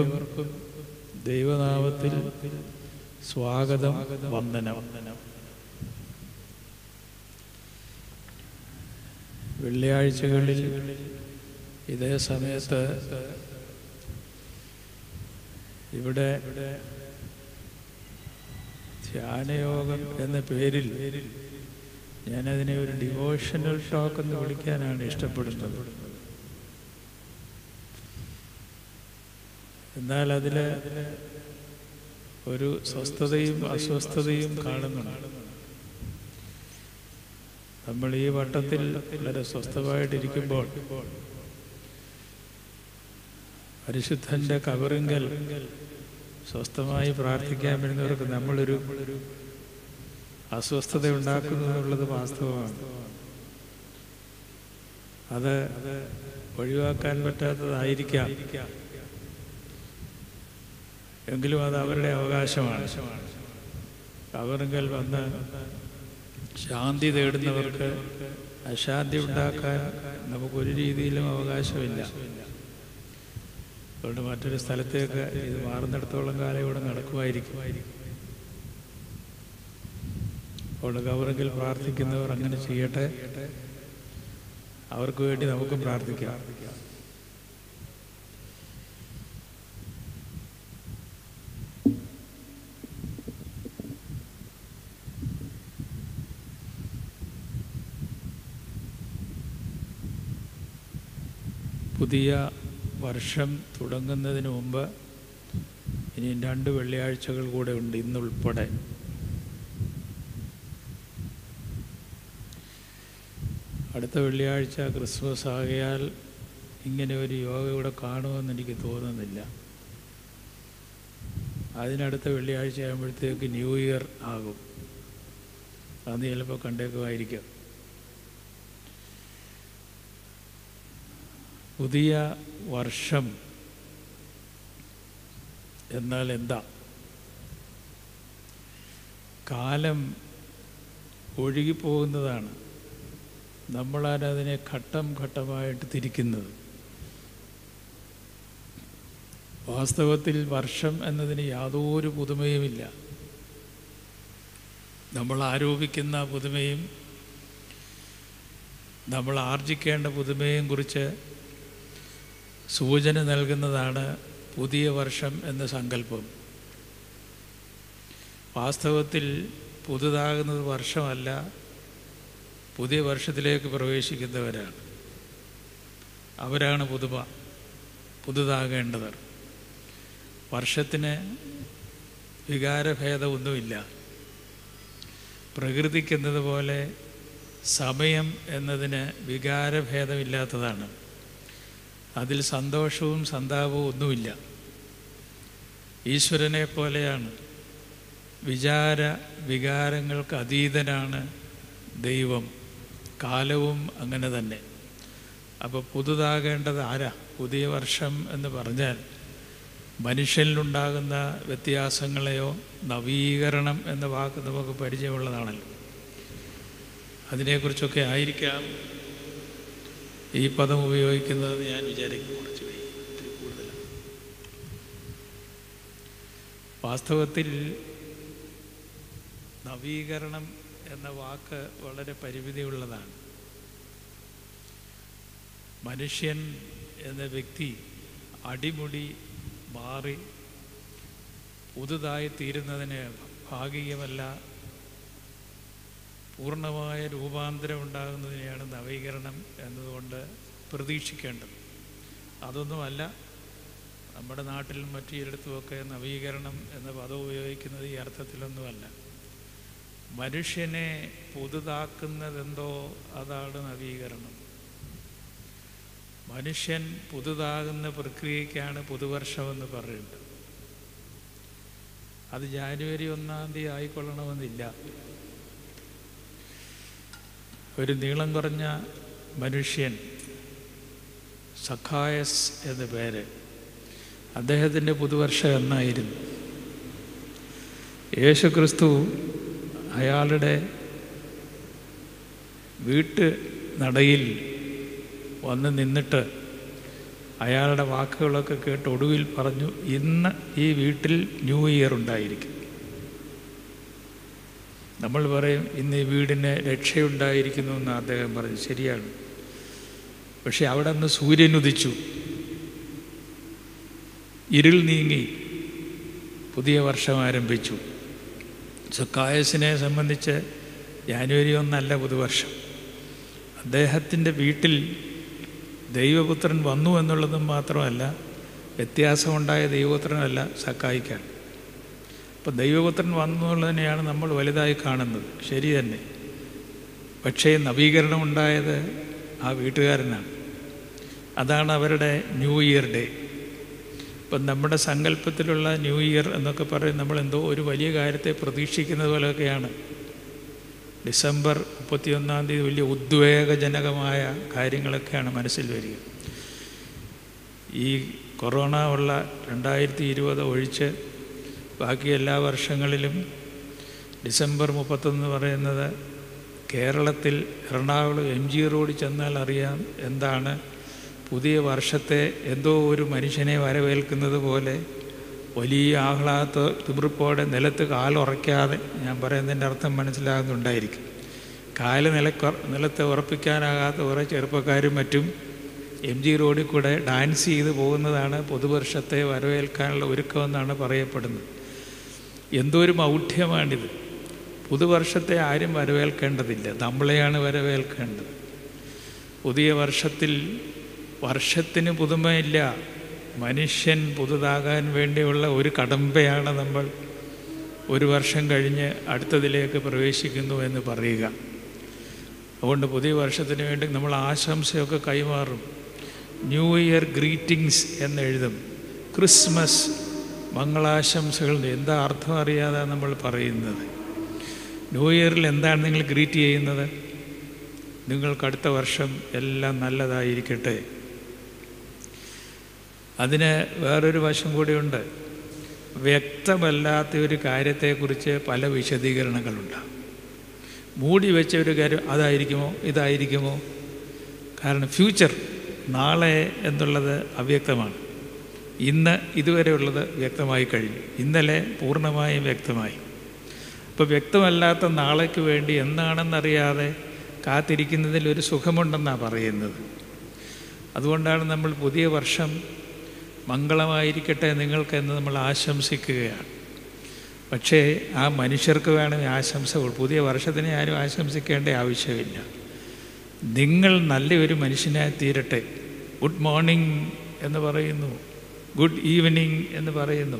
ഏവർക്കും ദൈവനാമത്തിൽ സ്വാഗതം വന്ദനം. വെള്ളിയാഴ്ചകളിൽ ഇതേ സമയത്ത് ഇവിടെ ധ്യാനയോഗം എന്ന പേരിൽ ഞാനതിനെ ഒരു ഡിവോഷണൽ ടോക്ക് എന്ന് വിളിക്കാനാണ് ഇഷ്ടപ്പെടുന്നത്. എന്നാൽ അതിൽ ഒരു സ്വസ്ഥതയും അസ്വസ്ഥതയും കാണുന്നുണ്ട്. നമ്മൾ ഈ വട്ടത്തിൽ വളരെ സ്വസ്ഥമായിട്ടിരിക്കുമ്പോൾ പരിശുദ്ധന്റെ കവറിങ്കൽ സ്വസ്ഥമായി പ്രാർത്ഥിക്കാൻ വരുന്നവർക്ക് നമ്മളൊരു അസ്വസ്ഥത ഉണ്ടാക്കുന്നു എന്നുള്ളത് വാസ്തവമാണ്. അത് ഒഴിവാക്കാൻ പറ്റാത്തതായിരിക്കാം. എങ്കിലും അത് അവരുടെ അവകാശമാണ്. കബറിങ്കൽ വന്ന് ശാന്തി തേടുന്നവർക്ക് അശാന്തി ഉണ്ടാക്കാൻ നമുക്കൊരു രീതിയിലും അവകാശമില്ല. അതുകൊണ്ട് മറ്റൊരു സ്ഥലത്തേക്ക് ഇത് മാറുന്നിടത്തോളം കാലം ഇവിടെ നടക്കുമായിരിക്കും. അതുകൊണ്ട് ഗൗറെങ്കിൽ പ്രാർത്ഥിക്കുന്നവർ അങ്ങനെ ചെയ്യട്ടെ. അവർക്ക് വേണ്ടി നമുക്ക് പ്രാർത്ഥിക്കാം. പുതിയ വർഷം തുടങ്ങുന്നതിന് മുമ്പ് ഇനി രണ്ട് വെള്ളിയാഴ്ചകൾ കൂടെ ഉണ്ട് ഇന്നുൾപ്പെടെ. അടുത്ത വെള്ളിയാഴ്ച ക്രിസ്മസ് ആകയാൽ ഇങ്ങനെ ഒരു യോഗ ഇവിടെ കാണുമെന്ന് എനിക്ക് തോന്നുന്നില്ല. അതിനടുത്ത വെള്ളിയാഴ്ച ആകുമ്പോഴത്തേക്ക് ന്യൂ ഇയർ ആകും. അന്ന് ചിലപ്പോൾ കണ്ടേക്കുമായിരിക്കും. പുതിയ വർഷം എന്നാൽ എന്താ? കാലം ഒഴുകിപ്പോകുന്നതാണ്. നമ്മളാരതിനെ ഘട്ടം ഘട്ടമായിട്ട് തിരിക്കുന്നത്. വാസ്തവത്തിൽ വർഷം എന്നതിന് യാതൊരു പുതുമയുമില്ല. നമ്മൾ ആരോപിക്കുന്ന പുതുമയും നമ്മൾ ആർജിക്കേണ്ട പുതുമയും കുറിച്ച് സൂചന നൽകുന്നതാണ് പുതിയ വർഷം എന്ന സങ്കല്പം. വാസ്തവത്തിൽ പുതുതാകുന്നത് വർഷമല്ല പുതിയ വർഷത്തിലേക്ക് പ്രവേശിക്കുന്നവരാണ്. അവരാണ് പുതുമ പുതുതാകേണ്ടവർ. വർഷത്തിന് വികാരഭേദമൊന്നുമില്ല. പ്രകൃതിക്കെന്നതുപോലെ സമയം എന്നതിന് വികാരഭേദമില്ലാത്തതാണ്. അതിൽ സന്തോഷവും സന്താപവും ഒന്നുമില്ല. ഈശ്വരനെ പോലെയാണ്. വിചാര വികാരങ്ങൾക്ക് അതീതനാണ് ദൈവം. കാലവും അങ്ങനെ തന്നെ. അപ്പോൾ പുതുതാകേണ്ടത് ആരാ? പുതിയ വർഷം എന്ന് പറഞ്ഞാൽ മനുഷ്യനിലുണ്ടാകുന്ന വ്യത്യാസങ്ങളെയോ നവീകരണം എന്ന വാക്ക് നമുക്ക് പരിചയമുള്ളതാണല്ലോ. അതിനെക്കുറിച്ചൊക്കെ ആയിരിക്കാം. ഈ പദം ഉപയോഗിക്കുന്നത് ഞാൻ വിചാരിക്കും കുറച്ച് കൂടുതലാണ്. വാസ്തവത്തിൽ നവീകരണം എന്ന വാക്ക് വളരെ പരിമിതിയുള്ളതാണ്. മനുഷ്യൻ എന്ന വ്യക്തി അടിമുടി മാറി പുതുതായി തീരുന്നതിന് ഭാഗികമല്ല പൂർണമായ രൂപാന്തരം ഉണ്ടാകുന്നതിനെയാണ് നവീകരണം എന്നതുകൊണ്ട് പ്രതീക്ഷിക്കേണ്ടത്. അതൊന്നുമല്ല നമ്മുടെ നാട്ടിലും മറ്റു ചിലയിടത്തുമൊക്കെ നവീകരണം എന്ന പദം ഉപയോഗിക്കുന്നത് ഈ അർത്ഥത്തിലൊന്നുമല്ല. മനുഷ്യനെ പുതുതാക്കുന്നതെന്തോ അതാണ് നവീകരണം. മനുഷ്യൻ പുതുതാകുന്ന പ്രക്രിയയ്ക്കാണ് പുതുവർഷമെന്ന് പറയുന്നത്. അത് ജാനുവരി ഒന്നാം തീയതി ആയിക്കൊള്ളണമെന്നില്ല. ഒരു നീളം കുറഞ്ഞ മനുഷ്യൻ സഖായസ് എന്ന പേര് അദ്ദേഹത്തിന്റെ പുതുവർഷം എന്നായിരുന്നു. യേശുക്രിസ്തു അയാളുടെ വീട്ട് നടയിൽ വന്ന് നിന്നിട്ട് അയാളുടെ വാക്കുകളൊക്കെ കേട്ട് ഒടുവിൽ പറഞ്ഞു ഇന്ന് ഈ വീട്ടിൽ ന്യൂ ഇയർ ഉണ്ടായിരിക്കും. നമ്മൾ പറയും ഇന്ന് ഈ വീടിന് രക്ഷയുണ്ടായിരിക്കുന്നു എന്ന് അദ്ദേഹം പറഞ്ഞു. ശരിയാണ്. പക്ഷെ അവിടെ നിന്ന് സൂര്യൻ ഉദിച്ചു. ഇരുൾ നീങ്ങി. പുതിയ വർഷം ആരംഭിച്ചു. സുക്കായസിനെ സംബന്ധിച്ച് ജാനുവരി ഒന്നല്ല പുതുവർഷം. അദ്ദേഹത്തിന്റെ വീട്ടിൽ ദൈവപുത്രൻ വന്നു എന്നുള്ളതും മാത്രമല്ല വ്യത്യാസമുണ്ടായ ദൈവപുത്രനല്ല സക്കായിക്കാൻ അപ്പോൾ ദൈവപുത്രൻ വന്നു തന്നെയാണ് നമ്മൾ വലുതായി കാണുന്നത്. ശരി തന്നെ. പക്ഷേ നവീകരണം ഉണ്ടായത് ആ വീട്ടുകാരനാണ്. അതാണ് അവരുടെ ന്യൂ ഇയർ ഡേ. ഇപ്പം നമ്മുടെ സങ്കല്പത്തിലുള്ള ന്യൂ ഇയർ എന്നൊക്കെ പറയും നമ്മൾ എന്തോ ഒരു വലിയ കാര്യത്തെ പ്രതീക്ഷിക്കുന്നത് പോലെയൊക്കെയാണ്. ഡിസംബർ മുപ്പത്തിയൊന്നാം തീയതി വലിയ ഉദ്വേഗജനകമായ കാര്യങ്ങളൊക്കെയാണ് മനസ്സിൽ വരിക. ഈ കൊറോണ ഉള്ള രണ്ടായിരത്തി ഇരുപത് ഒഴിച്ച് ബാക്കി എല്ലാ വർഷങ്ങളിലും ഡിസംബർ മുപ്പത്തൊന്ന് പറയുന്നത് കേരളത്തിൽ എറണാകുളം എം ജി റോഡിൽ ചെന്നാൽ അറിയാം എന്താണ്. പുതിയ വർഷത്തെ എന്തോ ഒരു മനുഷ്യനെ വരവേൽക്കുന്നത് പോലെ വലിയ ആഹ്ലാദ തിമിർപ്പോടെ നിലത്ത് കാലുറയ്ക്കാതെ ഞാൻ പറയുന്നതിന്റെ അർത്ഥം മനസ്സിലാകുന്നുണ്ടായിരിക്കും. കാൽ നില നിലത്ത് ഉറപ്പിക്കാനാകാത്ത കുറേ ചെറുപ്പക്കാരും മറ്റും എം ജി റോഡിൽ കൂടെ ഡാൻസ് ചെയ്ത് പോകുന്നതാണ് പുതുവർഷത്തെ വരവേൽക്കാനുള്ള ഒരുക്കമെന്നാണ് പറയപ്പെടുന്നത്. എന്തോ ഒരു മൗഢ്യമാണിത്. പുതുവർഷത്തെ ആരും വരവേൽക്കേണ്ടതില്ല. നമ്മളെയാണ് വരവേൽക്കേണ്ടത്. പുതിയ വർഷത്തിൽ വർഷത്തിന് പുതുമയില്ല. മനുഷ്യൻ പുതുതാകാൻ വേണ്ടിയുള്ള ഒരു കടമ്പയാണ് നമ്മൾ ഒരു വർഷം കഴിഞ്ഞ് അടുത്തതിലേക്ക് പ്രവേശിക്കുന്നു എന്ന് പറയുക. അതുകൊണ്ട് പുതിയ വർഷത്തിന് വേണ്ടി നമ്മൾ ആശംസയൊക്കെ കൈമാറും. ന്യൂ ഇയർ ഗ്രീറ്റിംഗ്സ് എന്നെഴുതും ക്രിസ്മസ് മംഗളാശംസകൾ എന്താ അർത്ഥം അറിയാതെ നമ്മൾ പറയുന്നത്? ന്യൂ ഇയറിൽ എന്താണ് നിങ്ങൾ ഗ്രീറ്റ് ചെയ്യുന്നത്? നിങ്ങൾക്ക് അടുത്ത വർഷം എല്ലാം നല്ലതായിരിക്കട്ടെ. അതിന് വേറൊരു വശം കൂടിയുണ്ട് വ്യക്തമല്ലാത്ത ഒരു കാര്യത്തെക്കുറിച്ച് പല വിശദീകരണങ്ങളുണ്ട്. മൂടി വെച്ച ഒരു കാര്യം അതായിരിക്കുമോ ഇതായിരിക്കുമോ? കാരണം ഫ്യൂച്ചർ നാളെ എന്നുള്ളത് അവ്യക്തമാണ്. ഇന്ന് ഇതുവരെയുള്ളത് വ്യക്തമായി കഴിഞ്ഞു. ഇന്നലെ പൂർണമായും വ്യക്തമായി. അപ്പോൾ വ്യക്തമല്ലാത്ത നാളേക്ക് വേണ്ടി എന്താണെന്നറിയാതെ കാത്തിരിക്കുന്നതിൽ ഒരു സുഖമുണ്ടെന്നാണ് പറയുന്നത്. അതുകൊണ്ടാണ് നമ്മൾ പുതിയ വർഷം മംഗളമായിരിക്കട്ടെ നിങ്ങൾക്കെന്ന് നമ്മൾ ആശംസിക്കുകയാണ്. പക്ഷേ ആ മനുഷ്യർക്ക് വേണം ആശംസ പുതിയ വർഷത്തിനെ ആരും ആശംസിക്കേണ്ട ആവശ്യമില്ല. നിങ്ങൾ നല്ലൊരു മനുഷ്യനായി തീരട്ടെ. ഗുഡ് മോർണിംഗ് എന്ന് പറയുന്നു. ഗുഡ് ഈവനിങ് എന്ന് പറയുന്നു.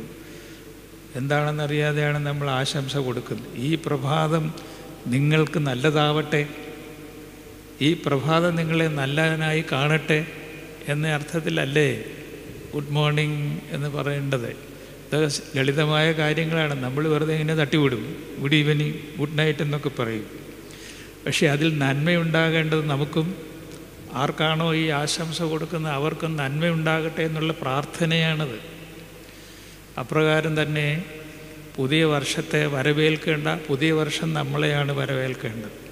എന്താണെന്നറിയാതെയാണ് നമ്മൾ ആശംസ കൊടുക്കുന്നത്. ഈ പ്രഭാതം നിങ്ങൾക്ക് നല്ലതാവട്ടെ. ഈ പ്രഭാതം നിങ്ങളെ നല്ലതിനായി കാണട്ടെ എന്ന അർത്ഥത്തിലല്ലേ ഗുഡ് മോർണിംഗ് എന്ന് പറയേണ്ടത്. ഇത് ലളിതമായ കാര്യങ്ങളാണ്. നമ്മൾ വെറുതെ ഇങ്ങനെ തട്ടിവിടും. ഗുഡ് ഈവനിങ് ഗുഡ് നൈറ്റ് എന്നൊക്കെ പറയും. പക്ഷേ അതിൽ നന്മയുണ്ടാകേണ്ടത് നമുക്കും ആർക്കാണോ ഈ ആശംസ കൊടുക്കുന്ന അവർക്കും നന്മയുണ്ടാകട്ടെ എന്നുള്ള പ്രാർത്ഥനയാണത്. അപ്രകാരം തന്നെ പുതിയ വർഷത്തെ വരവേൽക്കേണ്ട പുതിയ വർഷം നമ്മളെയാണ് വരവേൽക്കേണ്ടത്.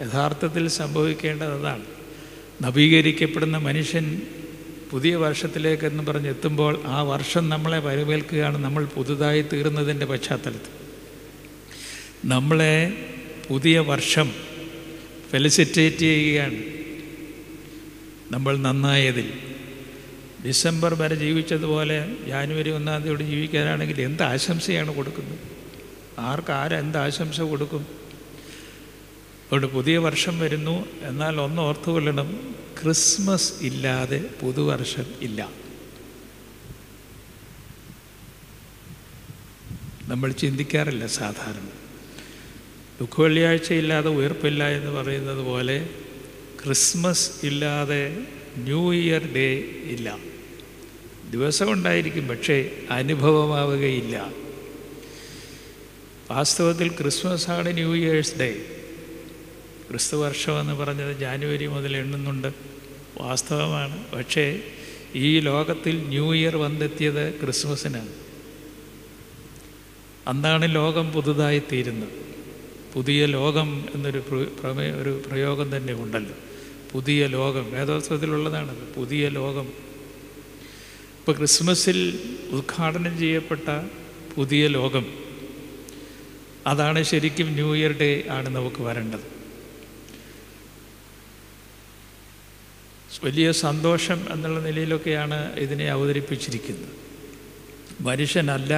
യഥാർത്ഥത്തിൽ സംഭവിക്കേണ്ടത് അതാണ്. നവീകരിക്കപ്പെടുന്ന മനുഷ്യൻ പുതിയ വർഷത്തിലേക്കെന്ന് പറഞ്ഞ് എത്തുമ്പോൾ ആ വർഷം നമ്മളെ വരവേൽക്കുകയാണ് നമ്മൾ പുതുതായി തീർന്നതിന്റെ പശ്ചാത്തലത്തിൽ. നമ്മളെ പുതിയ വർഷം ഫെലിസിറ്റേറ്റ് ചെയ്യുകയാണ്. നമ്മൾ നന്നായതിൽ. ഡിസംബർ വരെ ജീവിച്ചതുപോലെ ജാനുവരി ഒന്നാം തീയതി ജീവിക്കാനാണെങ്കിൽ എന്ത് ആശംസയാണ് കൊടുക്കുന്നത്? ആർക്ക് ആരെന്ത് ആശംസ കൊടുക്കും? അതുകൊണ്ട് പുതിയ വർഷം വരുന്നു എന്നാൽ ഒന്ന് ഓർത്തുകൊള്ളണം ക്രിസ്മസ് ഇല്ലാതെ പുതുവർഷം ഇല്ല. നമ്മൾ ചിന്തിക്കാറില്ല സാധാരണ. ദുഃഖവെള്ളിയാഴ്ചയില്ലാതെ ഉയർപ്പില്ല എന്ന് പറയുന്നത് പോലെ ക്രിസ്മസ് ഇല്ലാതെ ന്യൂ ഇയർ ഡേ ഇല്ല. ദിവസം ഉണ്ടായിരിക്കും പക്ഷേ അനുഭവമാവുകയില്ല. വാസ്തവത്തിൽ ക്രിസ്മസ് ആണ് ന്യൂ ഇയേഴ്സ് ഡേ. ക്രിസ്തു വർഷമെന്ന് പറഞ്ഞത് ജാനുവരി മുതൽ എണ്ണുന്നുണ്ട്. വാസ്തവമാണ്. പക്ഷേ ഈ ലോകത്തിൽ ന്യൂ ഇയർ വന്നെത്തിയത് ക്രിസ്മസിനാണ്. അന്നാണ് ലോകം പുതുതായി തീരുന്നത് പുതിയ ലോകം എന്നൊരു ഒരു പ്രയോഗം തന്നെ ഉണ്ടല്ലോ. പുതിയ ലോകം വേദോത്സവത്തിലുള്ളതാണത് പുതിയ ലോകം. ഇപ്പോൾ ക്രിസ്മസിൽ ഉദ്ഘാടനം ചെയ്യപ്പെട്ട പുതിയ ലോകം അതാണ് ശരിക്കും ന്യൂ ഇയർ ഡേ ആണ് നമുക്ക് വരേണ്ടത്. വലിയ സന്തോഷം എന്നുള്ള നിലയിലൊക്കെയാണ് ഇതിനെ അവതരിപ്പിച്ചിരിക്കുന്നത്. മനുഷ്യനല്ല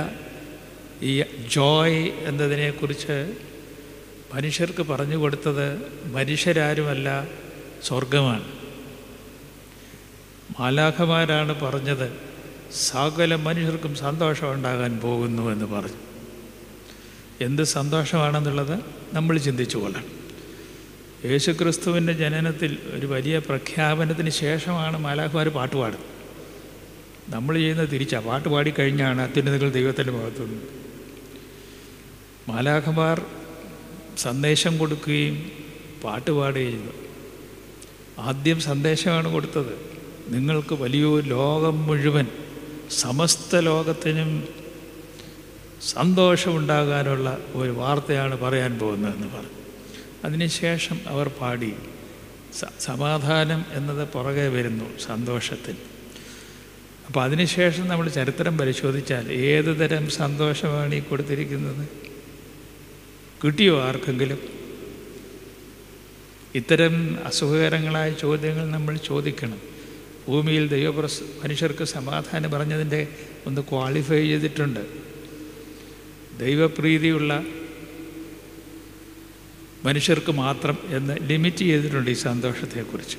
ഈ ജോയ് എന്നതിനെക്കുറിച്ച് മനുഷ്യർക്ക് പറഞ്ഞു കൊടുത്തത് മനുഷ്യരാരുമല്ല സ്വർഗമാണ് മാലാഖമാരാണ് പറഞ്ഞത് സകല മനുഷ്യർക്കും സന്തോഷം ഉണ്ടാകാൻ പോകുന്നു എന്ന് പറഞ്ഞു. എന്ത് സന്തോഷമാണെന്നുള്ളത് നമ്മൾ ചിന്തിച്ചു കൊള്ളണം. യേശുക്രിസ്തുവിന്റെ ജനനത്തിൽ ഒരു വലിയ പ്രഖ്യാപനത്തിന് ശേഷമാണ് മാലാഖമാർ പാട്ട് പാടുന്നത്. നമ്മൾ ചെയ്യുന്നത് തിരിച്ചാ പാട്ട് പാടിക്കഴിഞ്ഞാണ് അത്യുന്നതകൾ ദൈവത്തിന്റെ ഭാഗത്തുനിന്ന് മാലാഖമാർ സന്ദേശം കൊടുക്കുകയും പാട്ടുപാടുകയും ചെയ്തു. ആദ്യം സന്ദേശമാണ് കൊടുത്തത്. നിങ്ങൾക്ക് വലിയ ലോകം മുഴുവൻ സമസ്ത ലോകത്തിനും സന്തോഷമുണ്ടാകാനുള്ള ഒരു വാർത്തയാണ് പറയാൻ പോകുന്നതെന്ന് പറഞ്ഞു. അതിനുശേഷം അവർ പാടി സമാധാനം എന്നത് പുറകെ വരുന്നു സന്തോഷത്തിൽ. അപ്പോൾ അതിനുശേഷം നമ്മൾ ചരിത്രം പരിശോധിച്ചാൽ ഏത് തരം സന്തോഷമാണ് ഈ കൊടുത്തിരിക്കുന്നത്? കിട്ടിയോ ആർക്കെങ്കിലും? ഇത്തരം അസുഖകരങ്ങളായ ചോദ്യങ്ങൾ നമ്മൾ ചോദിക്കണം. ഭൂമിയിൽ ദൈവപ്രസ് മനുഷ്യർക്ക് സമാധാനം പറഞ്ഞതിന്റെ ഒന്ന് ക്വാളിഫൈ ചെയ്തിട്ടുണ്ട്. ദൈവപ്രീതിയുള്ള മനുഷ്യർക്ക് മാത്രം എന്ന് ലിമിറ്റ് ചെയ്തിട്ടുണ്ട് ഈ സന്തോഷത്തെക്കുറിച്ച്.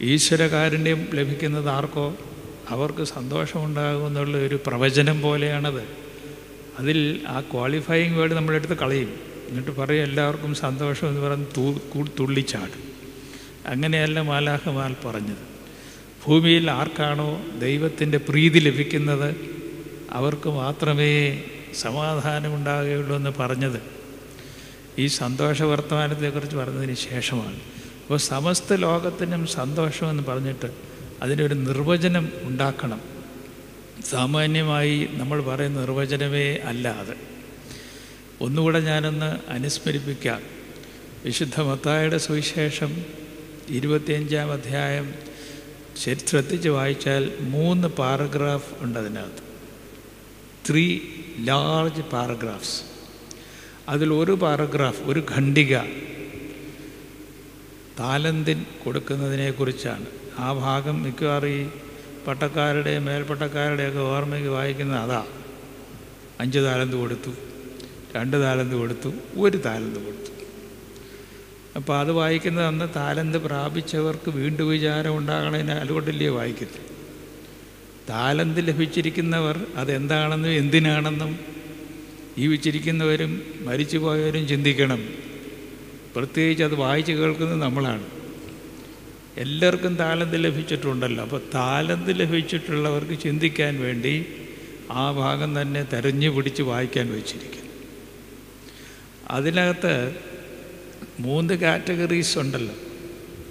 ഈശ്വരകാരുണ്യം ലഭിക്കുന്നത് ആർക്കോ? അവർക്ക് സന്തോഷമുണ്ടാകും എന്നുള്ള ഒരു പ്രവചനം പോലെയാണത്. അതിൽ ആ ക്വാളിഫയിങ് വേർഡ് നമ്മളെടുത്ത് കളയും. എന്നിട്ട് പറയും എല്ലാവർക്കും സന്തോഷം എന്ന് പറഞ്ഞ് തൂ തുള്ളിച്ചാടും. അങ്ങനെയല്ല മാലാഹമാൽ പറഞ്ഞത്. ഭൂമിയിൽ ആർക്കാണോ ദൈവത്തിന്റെ പ്രീതി ലഭിക്കുന്നത് അവർക്ക് മാത്രമേ സമാധാനമുണ്ടാകുകയുള്ളൂ എന്ന് പറഞ്ഞത്. ഈ സന്തോഷ വർത്തമാനത്തെക്കുറിച്ച് പറഞ്ഞതിന് ശേഷമാണ്. അപ്പോൾ സമസ്ത ലോകത്തിനും സന്തോഷമെന്ന് പറഞ്ഞിട്ട് അതിനൊരു നിർവചനം ഉണ്ടാക്കണം. സാമാന്യമായി നമ്മൾ പറയുന്ന നിർവചനമേ അല്ല അത്. ഒന്നുകൂടെ ഞാനൊന്ന് അനുസ്മരിപ്പിക്കാം. വിശുദ്ധ മത്തായുടെ സുവിശേഷം ഇരുപത്തിയഞ്ചാം അധ്യായം ശരി ശ്രദ്ധിച്ച് വായിച്ചാൽ മൂന്ന് പാരഗ്രാഫ് ഉണ്ട് അതിനകത്ത്. Three large paragraphs. അതിൽ ഒരു പാരഗ്രാഫ് ഒരു ഖണ്ഡിക താലന്തിൻ കൊടുക്കുന്നതിനെക്കുറിച്ചാണ്. ആ ഭാഗം മിക്കവാറും ഈ പട്ടക്കാരുടെയും മേൽപ്പട്ടക്കാരുടെയൊക്കെ ഓർമ്മയ്ക്ക് വായിക്കുന്നത് അതാ. അഞ്ച് താലന്ത് കൊടുത്തു. രണ്ട് താലന്ത് കൊടുത്തു ഒരു താലന്ത് കൊടുത്തു. അപ്പോൾ അത് വായിക്കുന്നത് അന്ന് താലന്ത് പ്രാപിച്ചവർക്ക് വീണ്ടും വിചാരം ഉണ്ടാകണതിന് അതുകൊണ്ടല്ലേ വായിക്കുന്നത് താലന്ത് ലഭിച്ചിരിക്കുന്നവർ അതെന്താണെന്നും എന്തിനാണെന്നും ജീവിച്ചിരിക്കുന്നവരും മരിച്ചുപോയവരും ചിന്തിക്കണം. പ്രത്യേകിച്ച് അത് വായിച്ച് കേൾക്കുന്നത് നമ്മളാണ്. എല്ലാവർക്കും താലന്ത് ലഭിച്ചിട്ടുണ്ടല്ലോ. അപ്പോൾ താലന്ത് ലഭിച്ചിട്ടുള്ളവർക്ക് ചിന്തിക്കാൻ വേണ്ടി ആ ഭാഗം തന്നെ തെരഞ്ഞു പിടിച്ച് വായിക്കാൻ വെച്ചിരിക്കുന്നു. അതിനകത്ത് മൂന്ന് കാറ്റഗറീസ് ഉണ്ടല്ലോ.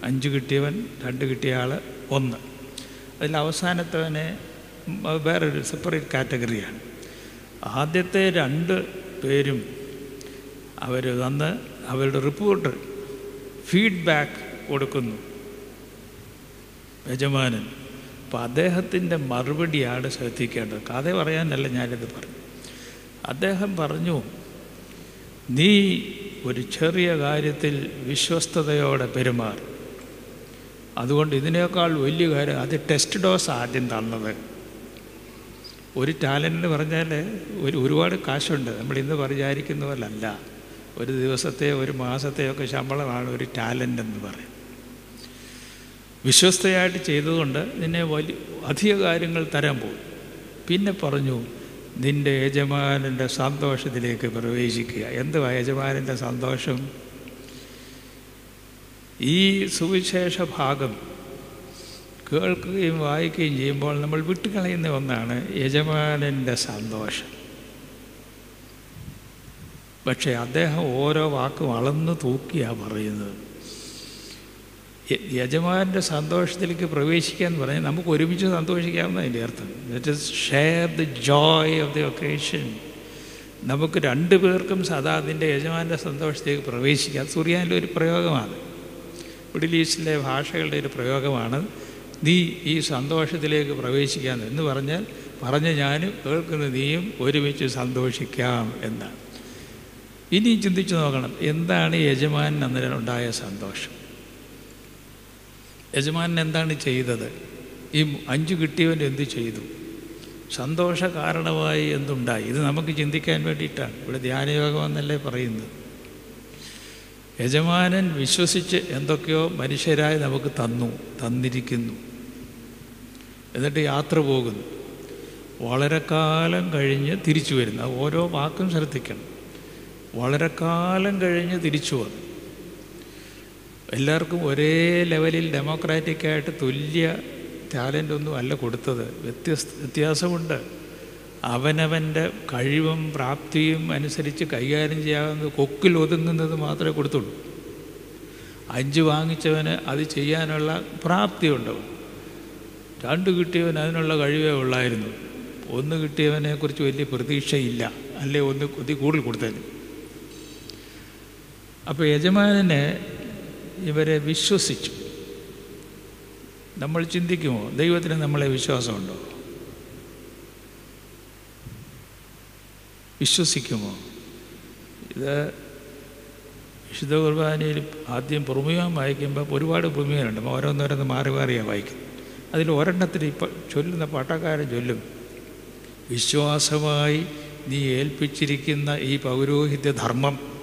അഞ്ച് കിട്ടിയവൻ രണ്ട് കിട്ടിയ ആൾ ഒന്ന്. അതിൽ അവസാനത്തവന് വേറൊരു സെപ്പറേറ്റ് കാറ്റഗറിയാണ്. ആദ്യത്തെ രണ്ട് പേരും അവർ തന്ന് അവരുടെ റിപ്പോർട്ട് ഫീഡ്ബാക്ക് കൊടുക്കുന്നു. യജമാനൻ. അപ്പോൾ അദ്ദേഹത്തിന്റെ മറുപടിയാണ് ശ്രദ്ധിക്കേണ്ടത്. കഥ പറയാനല്ല ഞാനിത് പറഞ്ഞു. അദ്ദേഹം പറഞ്ഞു നീ ഒരു ചെറിയ കാര്യത്തിൽ വിശ്വസ്തയോടെ പെരുമാറി അതുകൊണ്ട് ഇതിനേക്കാൾ വലിയ കാര്യം അത് ടെസ്റ്റ് ഡോസ് ആദ്യം തന്നത്. ഒരു ടാലന്റ് പറഞ്ഞാൽ ഒരു ഒരുപാട് കാശുണ്ട്. നമ്മൾ ഇന്ന് വിചാരിക്കുന്ന പോലല്ല. ഒരു ദിവസത്തെ ഒരു മാസത്തെയൊക്കെ ശമ്പളമാണ് ഒരു ടാലന്റ് എന്ന് പറയും വിശ്വസ്തയായിട്ട് ചെയ്തതുകൊണ്ട് നിന്നെ വലിയ അധിക കാര്യങ്ങൾ തരാൻ പോകും. പിന്നെ പറഞ്ഞു നിന്റെ യജമാനന്റെ സന്തോഷത്തിലേക്ക് പ്രവേശിക്കുക. എന്തുവാ യജമാനന്റെ സന്തോഷം? ഈ സുവിശേഷ ഭാഗം കേൾക്കുകയും വായിക്കുകയും ചെയ്യുമ്പോൾ നമ്മൾ വിട്ടുകളയുന്ന ഒന്നാണ് യജമാനന്റെ സന്തോഷം. പക്ഷേ അദ്ദേഹം ഓരോ വാക്കും അളന്നു തൂക്കിയാണ് പറയുന്നത്. യജമാന്റെ സന്തോഷത്തിലേക്ക് പ്രവേശിക്കാൻ പറഞ്ഞാൽ നമുക്ക് ഒരുമിച്ച് സന്തോഷിക്കാമെന്ന് അതിന്റെ അർത്ഥം. That is share the joy of the occasion നമുക്ക് രണ്ടു പേർക്കും സദാ അതിന്റെ യജമാന്റെ സന്തോഷത്തേക്ക് പ്രവേശിക്കാം. സുറിയാനിലെ ഒരു പ്രയോഗമാണ്. മിഡിൽ ഈസ്റ്റിലെ ഭാഷകളുടെ ഒരു പ്രയോഗമാണ്. നീ ഈ സന്തോഷത്തിലേക്ക് പ്രവേശിക്കാം എന്ന് പറഞ്ഞാൽ പറഞ്ഞ ഞാനും കേൾക്കുന്ന നീയും ഒരുമിച്ച് സന്തോഷിക്കാം എന്നാണ്. ഇനി ചിന്തിച്ചു നോക്കണം എന്താണ് യജമാനൻ അന്നേരം ഉണ്ടായ സന്തോഷം? യജമാനൻ എന്താണ് ചെയ്തത്? ഈ അഞ്ചു കിട്ടിയവൻ എന്ത് ചെയ്തു? സന്തോഷ കാരണമായി എന്തുണ്ടായി? ഇത് നമുക്ക് ചിന്തിക്കാൻ വേണ്ടിയിട്ടാണ്. ഇവിടെ ധ്യാനയോഗം എന്നല്ലേ പറയുന്നത്. യജമാനൻ വിശ്വസിച്ച് എന്തൊക്കെയോ മനുഷ്യരായി നമുക്ക് തന്നു തന്നിരിക്കുന്നു. എന്നിട്ട് യാത്ര പോകുന്നു. വളരെ കാലം കഴിഞ്ഞ് തിരിച്ചു വരുന്നു. ഓരോ വാക്കും ശ്രദ്ധിക്കണം. വളരെ കാലം കഴിഞ്ഞ് തിരിച്ചു വന്നു. എല്ലാവർക്കും ഒരേ ലെവലിൽ ഡെമോക്രാറ്റിക്കായിട്ട് തുല്യ ടാലന്റ് ഒന്നും അല്ല കൊടുത്തത്. വ്യത്യസ്ത വ്യത്യാസമുണ്ട്. അവനവന്റെ കഴിവും പ്രാപ്തിയും അനുസരിച്ച് കൈകാര്യം ചെയ്യാവുന്നത് കൊക്കിൽ ഒതുങ്ങുന്നത് മാത്രമേ കൊടുത്തുള്ളൂ. അഞ്ച് വാങ്ങിച്ചവന് അത് ചെയ്യാനുള്ള പ്രാപ്തി ഉണ്ടാവും രണ്ട് കിട്ടിയവൻ അതിനുള്ള കഴിവേ ഉള്ളായിരുന്നു. ഒന്ന് കിട്ടിയവനെക്കുറിച്ച് വലിയ പ്രതീക്ഷയില്ല. അല്ലേ ഒന്ന് കൊതി കൂടുതൽ കൊടുത്തതിന്. അപ്പോൾ യജമാനനെ ഇവരെ വിശ്വസിച്ചു. നമ്മൾ ചിന്തിക്കുമോ? ദൈവത്തിന് നമ്മളെ വിശ്വാസമുണ്ടോ? വിശ്വസിക്കുമോ? ഇത് വിശുദ്ധ കുർബാനയിൽ ആദ്യം പ്രമുഖം വായിക്കുമ്പോൾ ഒരുപാട് പ്രമുഖരുണ്ട് ഓരോന്നോരോന്ന് മാറി മാറിയാണ് വായിക്കുന്നത്. അതിൽ ഒരെണ്ണത്തിൽ ചൊല്ലുന്ന പാട്ടക്കാരൻ ചൊല്ലും. വിശ്വാസമായി നീ ഏൽപ്പിച്ചിരിക്കുന്ന ഈ പൗരോഹിത്യ ധർമ്മം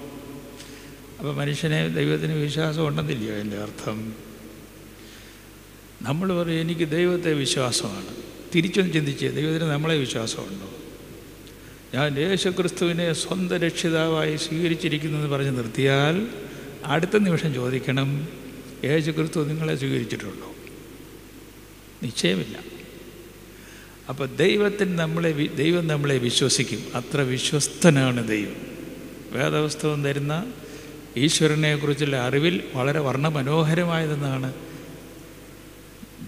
അപ്പോൾ മനുഷ്യനെ ദൈവത്തിന് വിശ്വാസം ഉണ്ടെന്നില്ലയോ എന്റെ അർത്ഥം? നമ്മൾ പറയും എനിക്ക് ദൈവത്തെ വിശ്വാസമാണ്. തിരിച്ചൊന്ന് ചിന്തിച്ച് ദൈവത്തിന് നമ്മളെ വിശ്വാസമുണ്ടോ? ഞാൻ യേശുക്രിസ്തുവിനെ സ്വന്തം രക്ഷിതാവായി സ്വീകരിച്ചിരിക്കുന്നെന്ന് പറഞ്ഞ് നിർത്തിയാൽ അടുത്ത നിമിഷം ചോദിക്കണം യേശുക്രിസ്തു നിങ്ങളെ സ്വീകരിച്ചിട്ടുണ്ടോ? നിശ്ചയമില്ല. അപ്പോൾ ദൈവത്തിന് നമ്മളെ ദൈവം നമ്മളെ വിശ്വസിക്കും. അത്ര വിശ്വസ്തനാണ് ദൈവം. വേദവസ്തവം തരുന്ന ഈശ്വരനെക്കുറിച്ചുള്ള അറിവിൽ വളരെ വർണമനോഹരമായതെന്നാണ്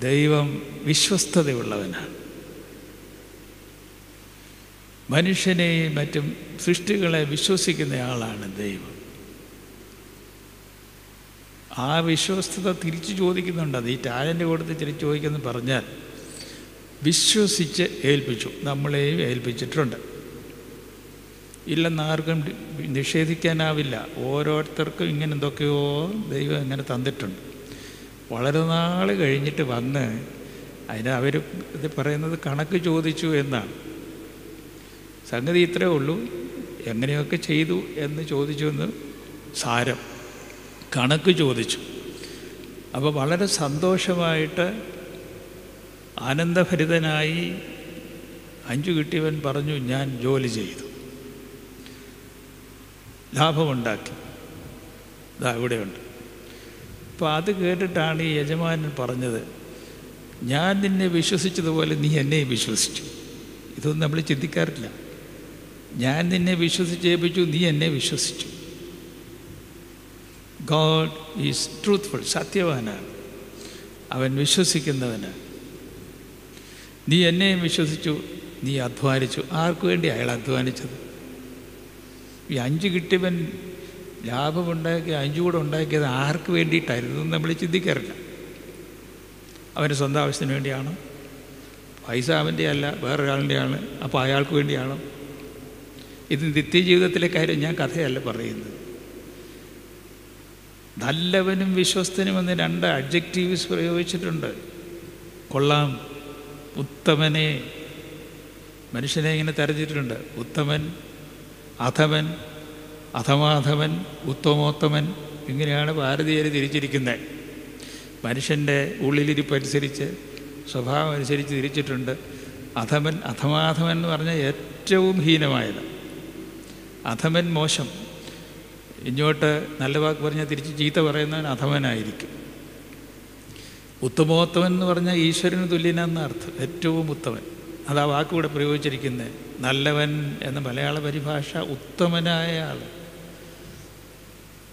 ദൈവം വിശ്വസ്തതയുള്ളവനാണ്. മനുഷ്യനെയും മറ്റും സൃഷ്ടികളെ വിശ്വസിക്കുന്നയാളാണ് ദൈവം. ആ വിശ്വസ്തത തിരിച്ചു ചോദിക്കുന്നുണ്ട്. അത് ഈ ടാലന്റ് കൊടുത്ത് തിരിച്ചു ചോദിക്കുന്നു പറഞ്ഞാൽ വിശ്വസിച്ച് ഏൽപ്പിച്ചു. നമ്മളെയും ഏൽപ്പിച്ചിട്ടുണ്ട്. ഇല്ലെന്ന് ആർക്കും നിഷേധിക്കാനാവില്ല. ഓരോരുത്തർക്കും ഇങ്ങനെ എന്തൊക്കെയോ ദൈവം ഇങ്ങനെ തന്നിട്ടുണ്ട്. വളരെ നാൾ കഴിഞ്ഞിട്ട് വന്ന് അതിന് അവർ ഇത് പറയുന്നത് കണക്ക് ചോദിച്ചു എന്നാണ്. സംഗതി ഇത്രേ ഉള്ളൂ. എങ്ങനെയൊക്കെ ചെയ്തു എന്ന് ചോദിച്ചു എന്ന് സാരം കണക്ക് ചോദിച്ചു. അപ്പോൾ വളരെ സന്തോഷമായിട്ട് ആനന്ദഭരിതനായി അഞ്ചു കിട്ടിയവൻ പറഞ്ഞു ഞാൻ ജോലി ചെയ്തു. ലാഭമുണ്ടാക്കി. ഇതാ ഇവിടെയുണ്ട്. അപ്പോൾ അത് കേട്ടിട്ടാണ് ഈ യജമാനൻ പറഞ്ഞത് ഞാൻ നിന്നെ വിശ്വസിച്ചതുപോലെ നീ എന്നെയും വിശ്വസിച്ചു. ഇതൊന്നും നമ്മൾ ചിന്തിക്കാറില്ല. ഞാൻ നിന്നെ വിശ്വസിച്ചേൽപ്പിച്ചു നീ എന്നെ വിശ്വസിച്ചു. ഗോഡ് ഈസ് ട്രൂത്ത്ഫുൾ സത്യവാനാണ്. അവൻ വിശ്വസിക്കുന്നവനാണ്. നീ എന്നെയും വിശ്വസിച്ചു നീ അധ്വാനിച്ചു. ആർക്കു വേണ്ടി അയാൾ അധ്വാനിച്ചത്? ഈ അഞ്ച് കിട്ടിയവൻ ലാഭമുണ്ടാക്കി അഞ്ചു കൂടെ ഉണ്ടാക്കിയത് ആർക്ക് വേണ്ടിയിട്ടായിരുന്നു നമ്മൾ ചിന്തിക്കാറില്ല. അവന്റെ സ്വന്തം ആവശ്യത്തിന് വേണ്ടിയാണ്. പൈസ അവന്റെ അല്ല വേറൊരാളിന്റെയാണ് അപ്പോൾ അയാൾക്ക് വേണ്ടിയാണ്. ഇത് നിത്യജീവിതത്തിലെ കാര്യം ഞാൻ കഥയല്ല പറയുന്നത്. നല്ലവനും വിശ്വസ്തനും എന്ന് രണ്ട് അഡ്ജക്റ്റീവ്സ് പ്രയോഗിച്ചിട്ടുണ്ട്. കൊള്ളാം. ഉത്തമനെ മനുഷ്യനെ ഇങ്ങനെ തരഞ്ഞിട്ടുണ്ട് ഉത്തമൻ അധമൻ അഥമാധവൻ ഉത്തമോത്തമൻ ഇങ്ങനെയാണ് ഭാരതീയർ തിരിച്ചിരിക്കുന്നത് മനുഷ്യന്റെ ഉള്ളിലിരിപ്പനുസരിച്ച് സ്വഭാവം അനുസരിച്ച് തിരിച്ചിട്ടുണ്ട് അഥമൻ അഥമാധമൻ എന്ന് പറഞ്ഞാൽ ഏറ്റവും ഹീനമായത്. അഥമൻ മോശം. ഇങ്ങോട്ട് നല്ല വാക്ക് പറഞ്ഞാൽ തിരിച്ച് ചീത്ത പറയുന്നവൻ അഥമനായിരിക്കും ഉത്തമോത്തമൻ എന്ന് പറഞ്ഞാൽ ഈശ്വരന് തുല്യനെന്ന അർത്ഥം. ഏറ്റവും ഉത്തമൻ. അത് വാക്കുകൂടെ വാക്ക് പ്രയോഗിച്ചിരിക്കുന്നത് നല്ലവൻ എന്ന മലയാള പരിഭാഷ ഉത്തമനായ ആൾ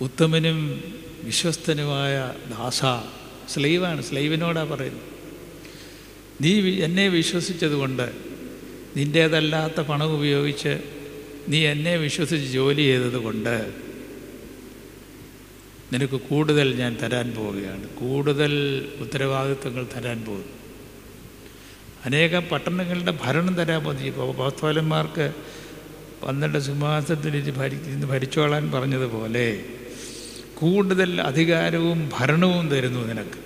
ഉത്തമനും വിശ്വസ്തനുമായ ദാസ. സ്ലൈവാണ് സ്ലൈവിനോടാ പറയുന്നത് നീ എന്നെ വിശ്വസിച്ചതുകൊണ്ട് നിന്റേതല്ലാത്ത പണം ഉപയോഗിച്ച് നീ എന്നെ വിശ്വസിച്ച് ജോലി ചെയ്തതുകൊണ്ട് നിനക്ക് കൂടുതൽ ഞാൻ തരാൻ പോവുകയാണ്. കൂടുതൽ ഉത്തരവാദിത്വങ്ങൾ തരാൻ പോകുന്നു. അനേകം പട്ടണങ്ങളുടെ ഭരണം തരാൻ പോകുന്നു ഇപ്പോൾ ഭക്തോലന്മാർക്ക് പന്ത്രണ്ട് സിംഹാസനത്തിൽ ഭരിച്ചിരുന്ന് ഭരിച്ചോളാൻ പറഞ്ഞതുപോലെ കൂടുതൽ അധികാരവും ഭരണവും തരുന്നു നിനക്ക്.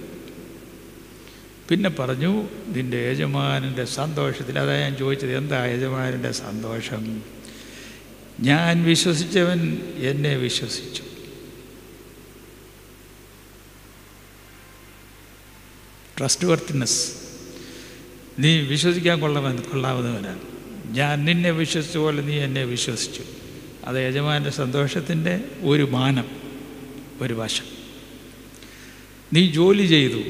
പിന്നെ പറഞ്ഞു നിന്റെ യജമാനന്റെ സന്തോഷത്തിൽ അതാ ഞാൻ ചോദിച്ചത് എന്താ യജമാനന്റെ സന്തോഷം? ഞാൻ വിശ്വസിച്ചവൻ എന്നെ വിശ്വസിച്ചു. ട്രസ്റ്റ് വർത്തിനെസ് നീ വിശ്വസിക്കാൻ കൊള്ളവൻ കൊള്ളാവുന്നവനാണ്. ഞാൻ നിന്നെ വിശ്വസിച്ച പോലെ നീ എന്നെ വിശ്വസിച്ചു. അത് യജമാന്റെ സന്തോഷത്തിന്റെ ഒരു മാനം ഒരു വശം. നീ ജോലി ചെയ്തു.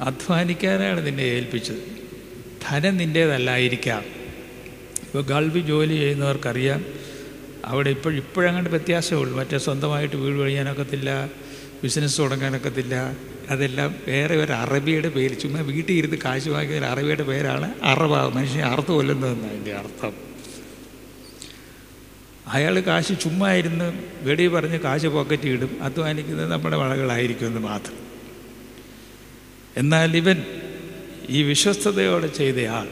അധ്വാനിക്കാനാണ് നിന്നെ ഏൽപ്പിച്ചത്. ധനം നിന്റേതല്ലായിരിക്കാം ഇപ്പോൾ ഗൾഫിൽ ജോലി ചെയ്യുന്നവർക്കറിയാം. അവിടെ ഇപ്പോൾ ഇപ്പോഴങ്ങോട്ട് വ്യത്യാസമേ ഉള്ളൂ. മറ്റേ സ്വന്തമായിട്ട് വീട് പണിയാനൊക്കത്തില്ല ബിസിനസ് തുടങ്ങാനൊക്കത്തില്ല. അതെല്ലാം വേറെ ഒരു അറബിയുടെ പേര്. ചുമ്മാ വീട്ടിൽ ഇരുന്ന് കാശ് വാങ്ങിയ ഒരു അറബിയുടെ പേരാണ് അറബ മനുഷ്യനെ അർത്ഥം കൊല്ലുന്നതെന്ന് അതിന്റെ അർത്ഥം. അയാൾ കാശ് ചുമ്മാ ഇരുന്ന് വെടി പറഞ്ഞ് കാശ് പോക്കറ്റ് ഇടും. അധ്വാനിക്കുന്നത് നമ്മുടെ വളകളായിരിക്കുമെന്ന് മാത്രം. എന്നാൽ ഇവൻ ഈ വിശ്വസ്തയോടെ ചെയ്തയാൾ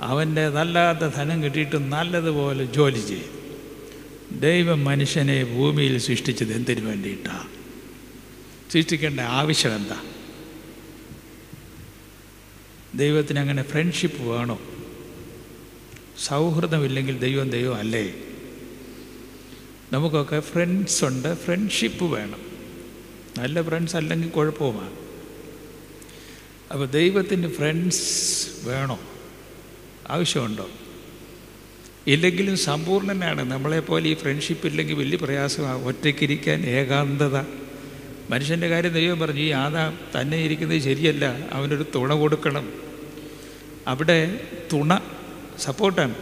അവന്റെ നല്ലാത്ത ധനം കിട്ടിയിട്ട് നല്ലതുപോലെ ജോലി ചെയ്യും ദൈവം മനുഷ്യനെ ഭൂമിയിൽ സൃഷ്ടിച്ചത് എന്തിനു വേണ്ടിയിട്ടാണ് സൃഷ്ടിക്കേണ്ട ആവശ്യം എന്താ? ദൈവത്തിന് അങ്ങനെ ഫ്രണ്ട്ഷിപ്പ് വേണോ? സൗഹൃദമില്ലെങ്കിൽ ദൈവം ദൈവം അല്ലേ? നമുക്കൊക്കെ ഫ്രണ്ട്സ് ഉണ്ട് ഫ്രണ്ട്ഷിപ്പ് വേണം. നല്ല ഫ്രണ്ട്സ് അല്ലെങ്കിൽ കുഴപ്പവുമാണ്. അപ്പോൾ ദൈവത്തിന് ഫ്രണ്ട്സ് വേണോ? ആവശ്യമുണ്ടോ? ഇല്ലെങ്കിലും സമ്പൂർണനാണ്. നമ്മളെപ്പോലെ ഈ ഫ്രണ്ട്ഷിപ്പ് ഇല്ലെങ്കിൽ വലിയ പ്രയാസമാണ്. ഒറ്റയ്ക്കിരിക്കാൻ ഏകാന്തത. മനുഷ്യന്റെ കാര്യം ദൈവം പറഞ്ഞു ഈ ആദാം തന്നെ ഇരിക്കുന്നത് ശരിയല്ല അവനൊരു തുണ കൊടുക്കണം. അവിടെ തുണ സപ്പോർട്ടാണ്.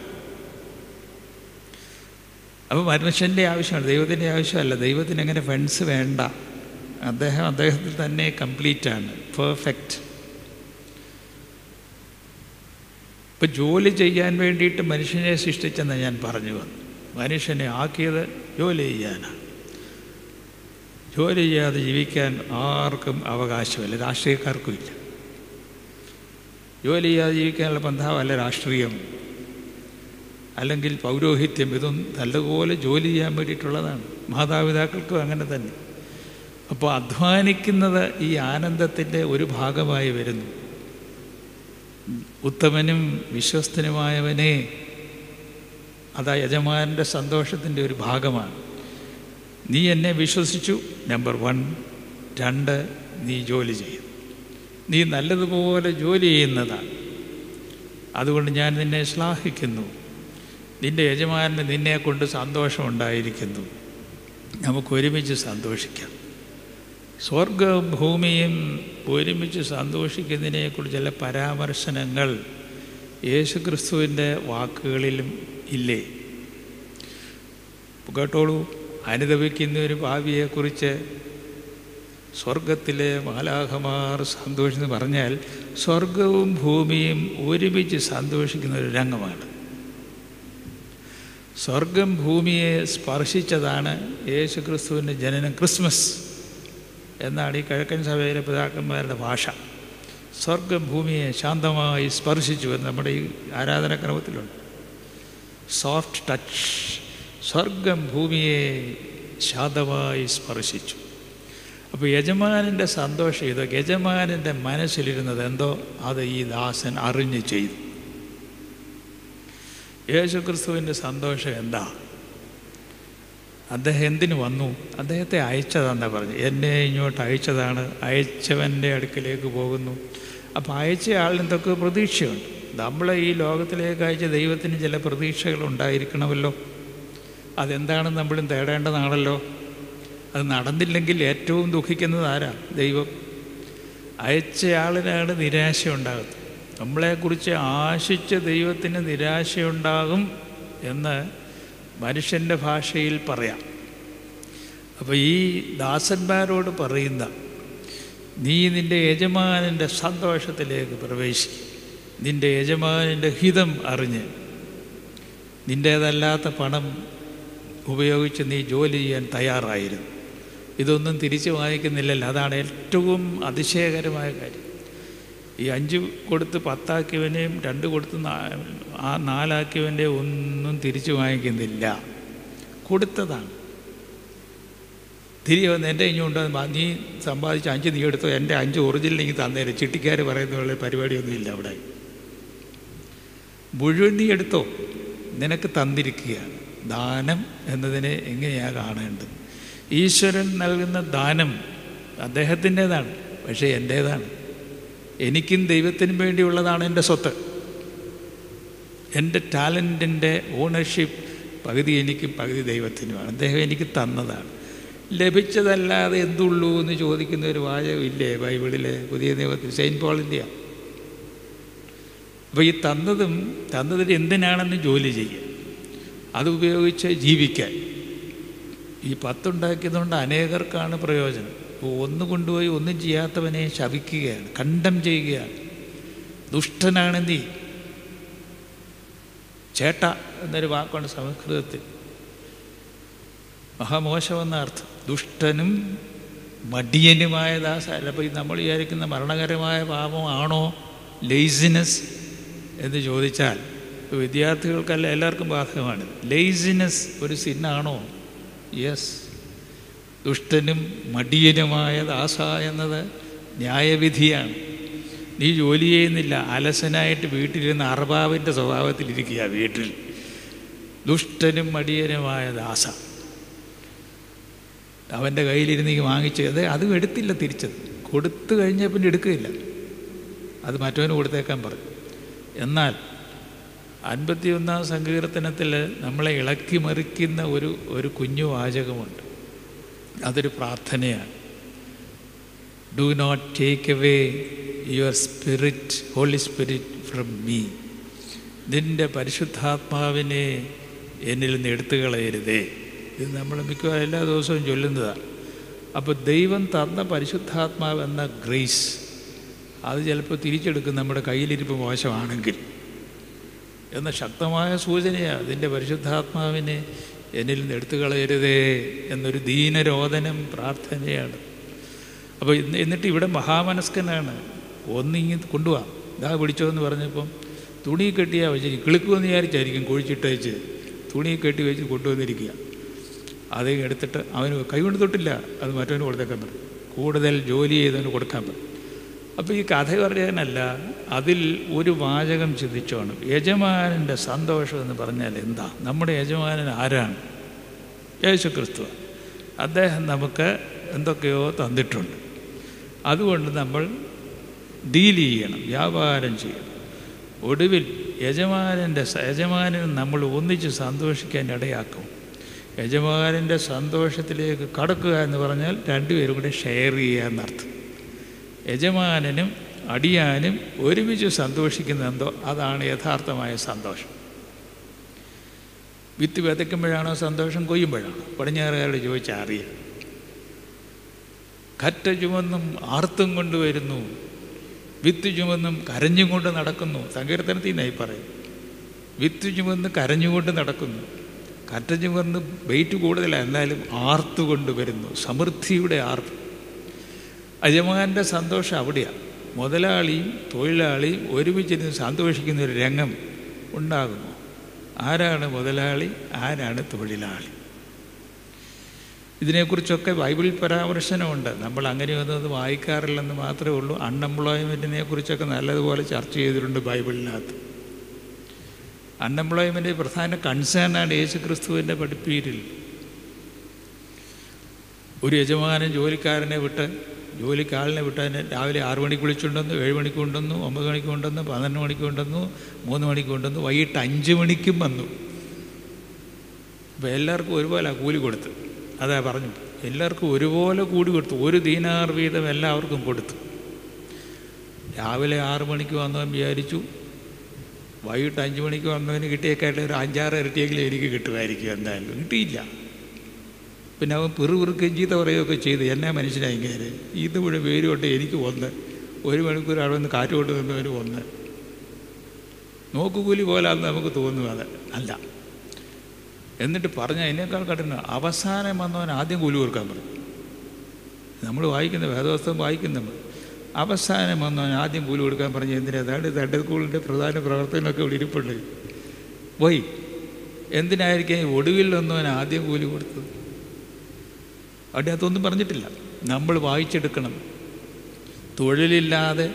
അപ്പോൾ മനുഷ്യന്റെ ആവശ്യമാണ് ദൈവത്തിന്റെ ആവശ്യമല്ല. ദൈവത്തിന് അങ്ങനെ ഫ്രണ്ട്സ് വേണ്ട. അദ്ദേഹം അദ്ദേഹത്തിൽ തന്നെ കംപ്ലീറ്റ് ആണ് പെർഫെക്റ്റ് ഇപ്പം ജോലി ചെയ്യാൻ വേണ്ടിയിട്ട് മനുഷ്യനെ സൃഷ്ടിച്ചെന്ന് ഞാൻ പറഞ്ഞു വന്നു മനുഷ്യനെ ആക്കിയത് ജോലി ചെയ്യാനാണ്. ജോലി ചെയ്യാതെ ജീവിക്കാൻ ആർക്കും അവകാശമില്ല. രാഷ്ട്രീയക്കാർക്കും ഇല്ല. ജോലി ചെയ്യാതെ ജീവിക്കാനുള്ള ബന്ധാവല്ല രാഷ്ട്രീയം. അല്ലെങ്കിൽ പൗരോഹിത്യം ഇതും നല്ലതുപോലെ ജോലി ചെയ്യാൻ വേണ്ടിയിട്ടുള്ളതാണ്. മാതാപിതാക്കൾക്കും അങ്ങനെ തന്നെ. അപ്പോൾ അധ്വാനിക്കുന്നത് ഈ ആനന്ദത്തിന്റെ ഒരു ഭാഗമായി വരുന്നു. ഉത്തമനും വിശ്വസ്തനുമായവനെ അതാ യജമാനന്റെ സന്തോഷത്തിന്റെ ഒരു ഭാഗമാണ്. നീ എന്നെ വിശ്വസിച്ചു. നമ്പർ വൺ രണ്ട് നീ ജോലി ചെയ്യുന്നു നീ നല്ലതുപോലെ ജോലി ചെയ്യുന്നതാണ്. അതുകൊണ്ട് ഞാൻ നിന്നെ ശ്ലാഘിക്കുന്നു. നിന്റെ യജമാനന് നിന്നെ കൊണ്ട് സന്തോഷമുണ്ടായിരിക്കുന്നു. നമുക്ക് ഒരുമിച്ച് സന്തോഷിക്കാം. സ്വർഗവും ഭൂമിയും ഒരുമിച്ച് സന്തോഷിക്കുന്നതിനെക്കുറിച്ചുള്ള പരാമർശനങ്ങൾ യേശുക്രിസ്തുവിന്റെ വാക്കുകളിലും ഇല്ലേ? കേട്ടോളൂ. അനുദപിക്കുന്ന ഒരു ഭാവിയെക്കുറിച്ച് സ്വർഗത്തിലെ മാലാഹമാർ സന്തോഷിച്ചെന്ന് പറഞ്ഞാൽ സ്വർഗവും ഭൂമിയും ഒരുമിച്ച് സന്തോഷിക്കുന്ന ഒരു രംഗമാണ്. സ്വർഗം ഭൂമിയെ സ്പർശിച്ചതാണ് യേശു ക്രിസ്തുവിന്റെ ജനനം ക്രിസ്മസ് എന്നാണ് ഈ കിഴക്കൻ സഭയിലെ പിതാക്കന്മാരുടെ ഭാഷ. സ്വർഗം ഭൂമിയെ ശാന്തമായി സ്പർശിച്ചു എന്ന് നമ്മുടെ ഈ ആരാധനാക്രമത്തിലുണ്ട്. സോഫ്റ്റ് ടച്ച് സ്വർഗം ഭൂമിയെ ശാന്തമായി സ്പർശിച്ചു. അപ്പോൾ യജമാനന്റെ സന്തോഷം ഇതോ. യജമാനന്റെ മനസ്സിലിരുന്നത് എന്തോ? അത് ഈ ദാസൻ അറിഞ്ഞ് ചെയ്തു. യേശുക്രിസ്തുവിന്റെ സന്തോഷം എന്താ? അദ്ദേഹം എന്തിനു വന്നു? അദ്ദേഹത്തെ അയച്ചതാന്നാ പറഞ്ഞു. എന്നെ ഇങ്ങോട്ട് അയച്ചതാണ്. അയച്ചവന്റെ അടുക്കിലേക്ക് പോകുന്നു. അപ്പോൾ അയച്ച ആളിനെന്തൊക്കെ പ്രതീക്ഷയുണ്ട്? നമ്മളെ ഈ ലോകത്തിലേക്ക് അയച്ച ദൈവത്തിന് ചില പ്രതീക്ഷകൾ ഉണ്ടായിരിക്കണമല്ലോ. അതെന്താണെന്ന് നമ്മളും തേടേണ്ടതാണല്ലോ. അത് നടന്നില്ലെങ്കിൽ ഏറ്റവും ദുഃഖിക്കുന്നത് ആരാ? ദൈവം. അയച്ചയാളിനാണ് നിരാശ ഉണ്ടാകുന്നത് നമ്മളെക്കുറിച്ച് ആശിച്ച ദൈവത്തിന് നിരാശയുണ്ടാകും എന്ന് മനുഷ്യന്റെ ഭാഷയിൽ പറയാം. അപ്പോൾ ഈ ദാസന്മാരോട് പറയുന്ന നീ നിന്റെ യജമാനന്റെ സന്തോഷത്തിലേക്ക് പ്രവേശിക്കും. നിന്റെ യജമാനന്റെ ഹിതം അറിഞ്ഞ്. നിന്റേതല്ലാത്ത പണം ഉപയോഗിച്ച് നീ ജോലി ചെയ്യാൻ തയ്യാറായിരുന്നു. ഇതൊന്നും തിരിച്ചു വാങ്ങിക്കുന്നില്ലല്ലോ. അതാണ് ഏറ്റവും അതിശയകരമായ കാര്യം. ഈ അഞ്ച് കൊടുത്ത് പത്താക്കിയവനെയും രണ്ട് കൊടുത്ത് ആ നാലാക്കിയവന്റെ ഒന്നും തിരിച്ചു വാങ്ങിക്കുന്നില്ല. കൊടുത്തതാണ്. തിരികെ വന്ന് എന്റെ ഇങ്ങോട്ട് നീ സമ്പാദിച്ച അഞ്ച് നീ എടുത്തോ? എന്റെ അഞ്ച് ഒറിജിനൽ നീ തന്നേരും. ചിട്ടിക്കാർ പറയുന്ന പോലെ പരിപാടിയൊന്നുമില്ല അവിടെ. മുഴുവൻ നീ എടുത്തോ? നിനക്ക് തന്നിരിക്കുകയാണ്. ദാനം എന്നതിനെ എങ്ങനെയാണ് കാണേണ്ടത്? ഈശ്വരൻ നൽകുന്ന ദാനം അദ്ദേഹത്തിന്റേതാണ് പക്ഷേ എന്റേതാണ്. എനിക്കും ദൈവത്തിനും വേണ്ടിയുള്ളതാണ് എന്റെ സ്വത്ത്. എന്റെ ടാലന്റിന്റെ ഓണർഷിപ്പ് പകുതി എനിക്കും പകുതി ദൈവത്തിനുമാണ്. അദ്ദേഹം എനിക്ക് തന്നതാണ്. ലഭിച്ചതല്ലാതെ എന്തുള്ളൂ എന്ന് ചോദിക്കുന്ന ഒരു വാചകമില്ലേ ബൈബിളിലെ പുതിയ നിയമത്തിൽ? സെയിന്റ് പോളിന്റെയാണ് അപ്പോൾ ഈ തന്നതും തന്നതിന് എന്തിനാണെന്ന് ജോലി ചെയ്യുക? അത് ഉപയോഗിച്ച് ജീവിക്കാൻ. ഈ പത്തുണ്ടാക്കിയതുകൊണ്ട് അനേകർക്കാണ് പ്രയോജനം. ഒന്ന് കൊണ്ടുപോയി ഒന്നും ചെയ്യാത്തവനെ ശപിക്കുകയാണ് കണ്ടം ചെയ്യുകയാണ്. ദുഷ്ടനാണ് നീ ചേട്ട എന്നൊരു വാക്കുണ്ട് സംസ്കൃതത്തിൽ. മഹാമോശമെന്ന അർത്ഥം. ദുഷ്ടനും മടിയനുമായ ദാസ അല്ലപ്പോൾ ഈ നമ്മൾ വിചാരിക്കുന്ന മരണകരമായ പാപമാണോ ലേസിനെസ് എന്ന് ചോദിച്ചാൽ വിദ്യാർത്ഥികൾക്കല്ല എല്ലാവർക്കും ബാധകമാണ്. ലേസിനെസ് ഒരു സിന്നാണോ യെസ് ദുഷ്ടനും മടിയനുമായ ദാസ എന്നത് ന്യായവിധിയാണ്. നീ ജോലി ചെയ്യുന്നില്ല. അലസനായിട്ട് വീട്ടിലിരുന്ന് അർബാവിന്റെ സ്വഭാവത്തിലിരിക്കുക വീട്ടിൽ. ദുഷ്ടനും മടിയനുമായ ദാസ. അവന്റെ കയ്യിലിരുന്ന് ഈ വാങ്ങിച്ച് അത് അതും എടുത്തില്ല തിരിച്ചത്. കൊടുത്തു കഴിഞ്ഞാൽ പിന്നെ എടുക്കുകയില്ല. അത് മറ്റവന് കൊടുത്തേക്കാൻ പറഞ്ഞു എന്നാൽ അൻപത്തിയൊന്നാം സങ്കീർത്തനത്തിൽ നമ്മളെ ഇളക്കി മറിക്കുന്ന ഒരു ഒരു കുഞ്ഞു വാചകമുണ്ട്. അതൊരു പ്രാർത്ഥനയാണ്. Do not take away your spirit holy spirit from me നിന്റെ പരിശുദ്ധാത്മാവിനെ എന്നിൽ നിന്ന് എടുത്തു കളയരുതേ ഇത് നമ്മൾ മിക്കവാറും എല്ലാ ദിവസവും ചൊല്ലുന്നതാണ്. അപ്പോൾ ദൈവം തന്ന പരിശുദ്ധാത്മാവെന്ന ഗ്രേസ് അത് ചിലപ്പോൾ തിരിച്ചെടുക്കും നമ്മുടെ കയ്യിലിരിപ്പ് മോശമാണെങ്കിൽ എന്ന ശക്തമായ സൂചനയാണ് അതിന്റെ പരിശുദ്ധാത്മാവിനെ എന്നിൽ നിന്ന് എടുത്തു കളയരുതേ എന്നൊരു ദീനരോധനം പ്രാർത്ഥനയാണ്. അപ്പോൾ എന്നിട്ട് ഇവിടെ മഹാമനസ്കനാണ്. ഒന്നിങ്ങി കൊണ്ടുപോവാം ഇതാ പിടിച്ചോ എന്ന് പറഞ്ഞപ്പം തുണി കെട്ടിയാ വെച്ചിരിക്കും കിളുക്കുമെന്ന് വിചാരിച്ചായിരിക്കും കുഴിച്ചിട്ടേച്ച്. തുണി കെട്ടി വെച്ച് കൊണ്ടുവന്നിരിക്കുക. അതേ എടുത്തിട്ട് അവന് കൈ കൊണ്ട് തൊട്ടില്ല. അത് മറ്റവന് കൊടുത്തേക്കാൻ പറ്റും കൂടുതൽ ജോലി ചെയ്തവന് കൊടുക്കാൻ പറയും. അപ്പോൾ ഈ കഥ പറയാനല്ല അതിൽ ഒരു വാചകം ചിന്തിച്ചോണം. യജമാനന്റെ സന്തോഷം എന്ന് പറഞ്ഞാൽ എന്താ? നമ്മുടെ യജമാനൻ ആരാണ്? യേശു ക്രിസ്തു അദ്ദേഹം നമുക്ക് എന്തൊക്കെയോ തന്നിട്ടുണ്ട്. അതുകൊണ്ട് നമ്മൾ ഡീൽ ചെയ്യണം വ്യാപാരം ചെയ്യണം. ഒടുവിൽ യജമാനന്റെ യജമാനൻ നമ്മൾ ഒന്നിച്ച് സന്തോഷിക്കാൻ ഇടയാക്കും. യജമാനന്റെ സന്തോഷത്തിലേക്ക് കടക്കുക എന്ന് പറഞ്ഞാൽ രണ്ടുപേരും കൂടെ ഷെയർ ചെയ്യുക എന്നർത്ഥം. യജമാനനും അടിയാനും ഒരുമിച്ച് സന്തോഷിക്കുന്നതെന്തോ അതാണ് യഥാർത്ഥമായ സന്തോഷം. വിത്ത് വിതയ്ക്കുമ്പോഴാണോ സന്തോഷം? കൊയ്യുമ്പോഴാണോ? പടിഞ്ഞാറുകാരോട് ചോദിച്ചാൽ അറിയാം. കറ്റ ചുമന്നും ആർത്തും കൊണ്ടുവരുന്നു. വിത്ത് ചുമന്നും കരഞ്ഞും കൊണ്ട് നടക്കുന്നു. സങ്കീർത്തനത്തിൽ നിന്നായി പറയും. വിത്ത് ചുമന്ന് കരഞ്ഞുകൊണ്ട് നടക്കുന്നു. കറ്റ ചുമന്ന് വെയിറ്റ് കൂടുതലാണ് എന്നാലും ആർത്തുകൊണ്ട് വരുന്നു സമൃദ്ധിയുടെ ആർത്ത്. യജമാന്റെ സന്തോഷം അവിടെയാണ് മുതലാളിയും തൊഴിലാളിയും ഒരുമിച്ചിരുന്ന് സന്തോഷിക്കുന്ന ഒരു രംഗം ഉണ്ടാകുന്നു. ആരാണ് മുതലാളി? ആരാണ് തൊഴിലാളി? ഇതിനെക്കുറിച്ചൊക്കെ ബൈബിളിൽ പരാമർശനമുണ്ട്. നമ്മൾ അങ്ങനെയൊന്നും അത് വായിക്കാറില്ലെന്ന് മാത്രമേ ഉള്ളൂ. അൺഎംപ്ലോയ്മെന്റിനെ കുറിച്ചൊക്കെ നല്ലതുപോലെ ചർച്ച ചെയ്തിട്ടുണ്ട് ബൈബിളിനകത്ത്. അൺഎംപ്ലോയ്മെന്റ് പ്രധാന കൺസേണാണ് യേശു ക്രിസ്തുവിന്റെ പഠിപ്പീരിൽ. ഒരു യജമാനൻ ജോലിക്കാരനെ വിട്ട് ജോലിക്കാളിനെ ആളിനെ വിട്ടതിന് രാവിലെ ആറു മണിക്ക് വിളിച്ചുണ്ടെന്നു ഏഴ് മണിക്ക് കൊണ്ടുവന്നു ഒമ്പത് മണിക്ക് കൊണ്ടുവന്നു പന്ത്രണ്ട് മണിക്ക് കൊണ്ടുവന്നു മൂന്ന് മണിക്ക് കൊണ്ടുവന്നു വൈകിട്ട് അഞ്ച് മണിക്കും വന്നു. അപ്പോൾ എല്ലാവർക്കും ഒരുപോലെ കൂലി കൊടുത്തു. അതാ പറഞ്ഞു. എല്ലാവർക്കും ഒരുപോലെ കൂടി കൊടുത്തു. ഒരു ദീനാർ വീതം എല്ലാവർക്കും കൊടുത്തു. രാവിലെ ആറു മണിക്ക് വന്നവൻ വിചാരിച്ചു വൈകിട്ട് അഞ്ച് മണിക്ക് വന്നവന് കിട്ടിയേക്കായിട്ട് ഒരു അഞ്ചാറ് ഇരട്ടിയെങ്കിലും എനിക്ക് കിട്ടുമായിരിക്കും എന്തായാലും. കിട്ടിയില്ല. പിന്നെ അവൻ പിറുപിറുക്കുകയും ചീത്ത പറയുകയൊക്കെ ചെയ്ത്. എന്നെ മനുഷ്യനായി കയറി. ഇത് മുഴുവൻ വേര് കൊണ്ട് എനിക്ക് ഒന്ന് ഒരു മണിക്കൂർ അവിടെ നിന്ന് കാറ്റ് കൊണ്ട് നിന്നവർ ഒന്ന് നോക്കുകൂലി പോലാന്ന് നമുക്ക് തോന്നും അത്. അല്ല. എന്നിട്ട് പറഞ്ഞ അതിനേക്കാൾ കഠിന അവസാനം വന്നവൻ ആദ്യം കൂലി കൊടുക്കാൻ പറഞ്ഞു. നമ്മൾ വായിക്കുന്ന വേദവസ്തം വായിക്കുന്നുണ്ട് അവസാനം വന്നവൻ ആദ്യം കൂലി കൊടുക്കാൻ പറഞ്ഞു എന്തിനാ? അതാണ് തന്റെ സ്കൂളിന്റെ പ്രധാന പ്രവർത്തനമൊക്കെ ഇവിടെ ഇരിപ്പുണ്ട്. പോയി. എന്തിനായിരിക്കും ഒടുവിൽ വന്നവൻ ആദ്യം കൂലി കൊടുത്തത്? അവിടെ പറഞ്ഞിട്ടില്ല. നമ്മൾ വായിച്ചെടുക്കണം. തൊഴിലില്ലാതെ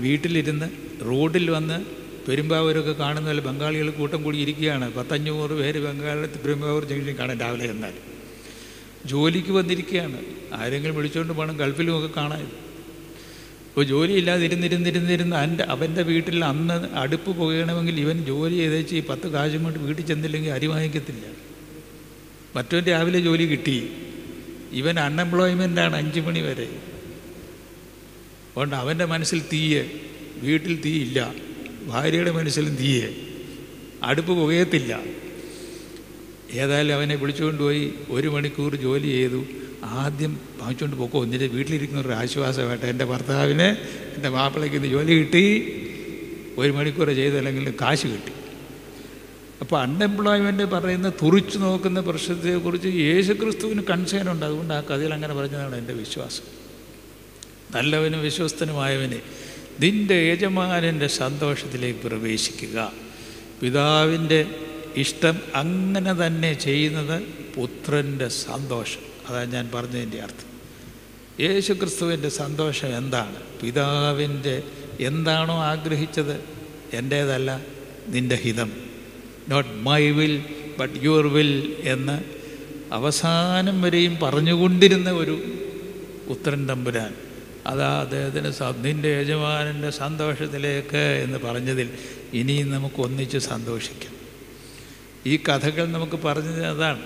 വീട്ടിലിരുന്ന് റോഡിൽ വന്ന് പെരുമ്പാവൂരൊക്കെ കാണുന്ന പോലെ ബംഗാളികൾ കൂട്ടം കൂടി ഇരിക്കുകയാണ്. പത്തഞ്ഞൂറ് പേര് ബംഗാളിൽ പെരുമ്പാവൂർ ജംഗ്ഷൻ കാണാൻ രാവിലെ എന്നാൽ. ജോലിക്ക് വന്നിരിക്കുകയാണ്. ആരെങ്കിലും വിളിച്ചുകൊണ്ട് പോകണം ഗൾഫിലും ഒക്കെ കാണാൻ. ഇപ്പോൾ ജോലിയില്ലാതെ ഇരുന്നിരുന്നിരുന്നിരുന്ന് എന്റെ അവന്റെ വീട്ടിൽ അന്ന് അടുപ്പ് പോകണമെങ്കിൽ ഇവൻ ജോലി ചെയ്തേച്ച് ഈ പത്ത് കാശും കൊണ്ട് വീട്ടിൽ ചെന്നില്ലെങ്കിൽ അരി വാങ്ങിക്കത്തില്ല. മറ്റവൻ രാവിലെ ജോലി കിട്ടി. ഇവൻ അൺഎംപ്ലോയ്മെന്റാണ് അഞ്ച് മണി വരെ. അതുകൊണ്ട് അവന്റെ മനസ്സിൽ തീയെ വീട്ടിൽ തീയില്ല ഭാര്യയുടെ മനസ്സിലും തീയെ. അടുപ്പ് പുകയത്തില്ല. ഏതായാലും അവനെ വിളിച്ചുകൊണ്ടുപോയി ഒരു മണിക്കൂർ ജോലി ചെയ്തു. ആദ്യം വാങ്ങിച്ചുകൊണ്ട് പോക്കോ. എന്നിട്ട് വീട്ടിലിരിക്കുന്ന ഒരു ആശ്വാസമായിട്ട് എന്റെ ഭർത്താവിന് എന്റെ മാപ്പിളയ്ക്ക് ഇന്ന് ജോലി കിട്ടി. ഒരു മണിക്കൂർ ചെയ്തല്ലെങ്കിൽ കാശ് കിട്ടി. അപ്പോൾ അൺഎംപ്ലോയ്മെന്റ് പറയുന്ന തുറിച്ചു നോക്കുന്ന പ്രശ്നത്തെക്കുറിച്ച് യേശു ക്രിസ്തുവിന് കൺസേൺ ഉണ്ട് അതുകൊണ്ട് ആ കഥയിൽ അങ്ങനെ പറഞ്ഞതാണ് എന്റെ വിശ്വാസം. നല്ലവനും വിശ്വസ്തനുമായവനെ നിന്റെ യജമാനന്റെ സന്തോഷത്തിലേക്ക് പ്രവേശിക്കുക. പിതാവിന്റെ ഇഷ്ടം അങ്ങനെ തന്നെ ചെയ്യുന്നത് പുത്രന്റെ സന്തോഷം. അതാണ് ഞാൻ പറഞ്ഞതിന്റെ അർത്ഥം. യേശു ക്രിസ്തുവിന്റെ സന്തോഷം എന്താണ്? പിതാവിന്റെ എന്താണോ ആഗ്രഹിച്ചത്? എന്റേതല്ല നിന്റെ ഹിതം. Not my will but your will എന്ന് അവസാനം വരെയും പറഞ്ഞുകൊണ്ടിരുന്ന ഒരു ഉത്തരൻ തമ്പുരാൻ. അതാ അദ്ദേഹത്തിന് നിന്റെ യജമാനന്റെ സന്തോഷത്തിലേക്ക് എന്ന് പറഞ്ഞതിൽ ഇനിയും നമുക്ക് ഒന്നിച്ച് സന്തോഷിക്കാം. ഈ കഥകൾ നമുക്ക് പറഞ്ഞത് അതാണ്.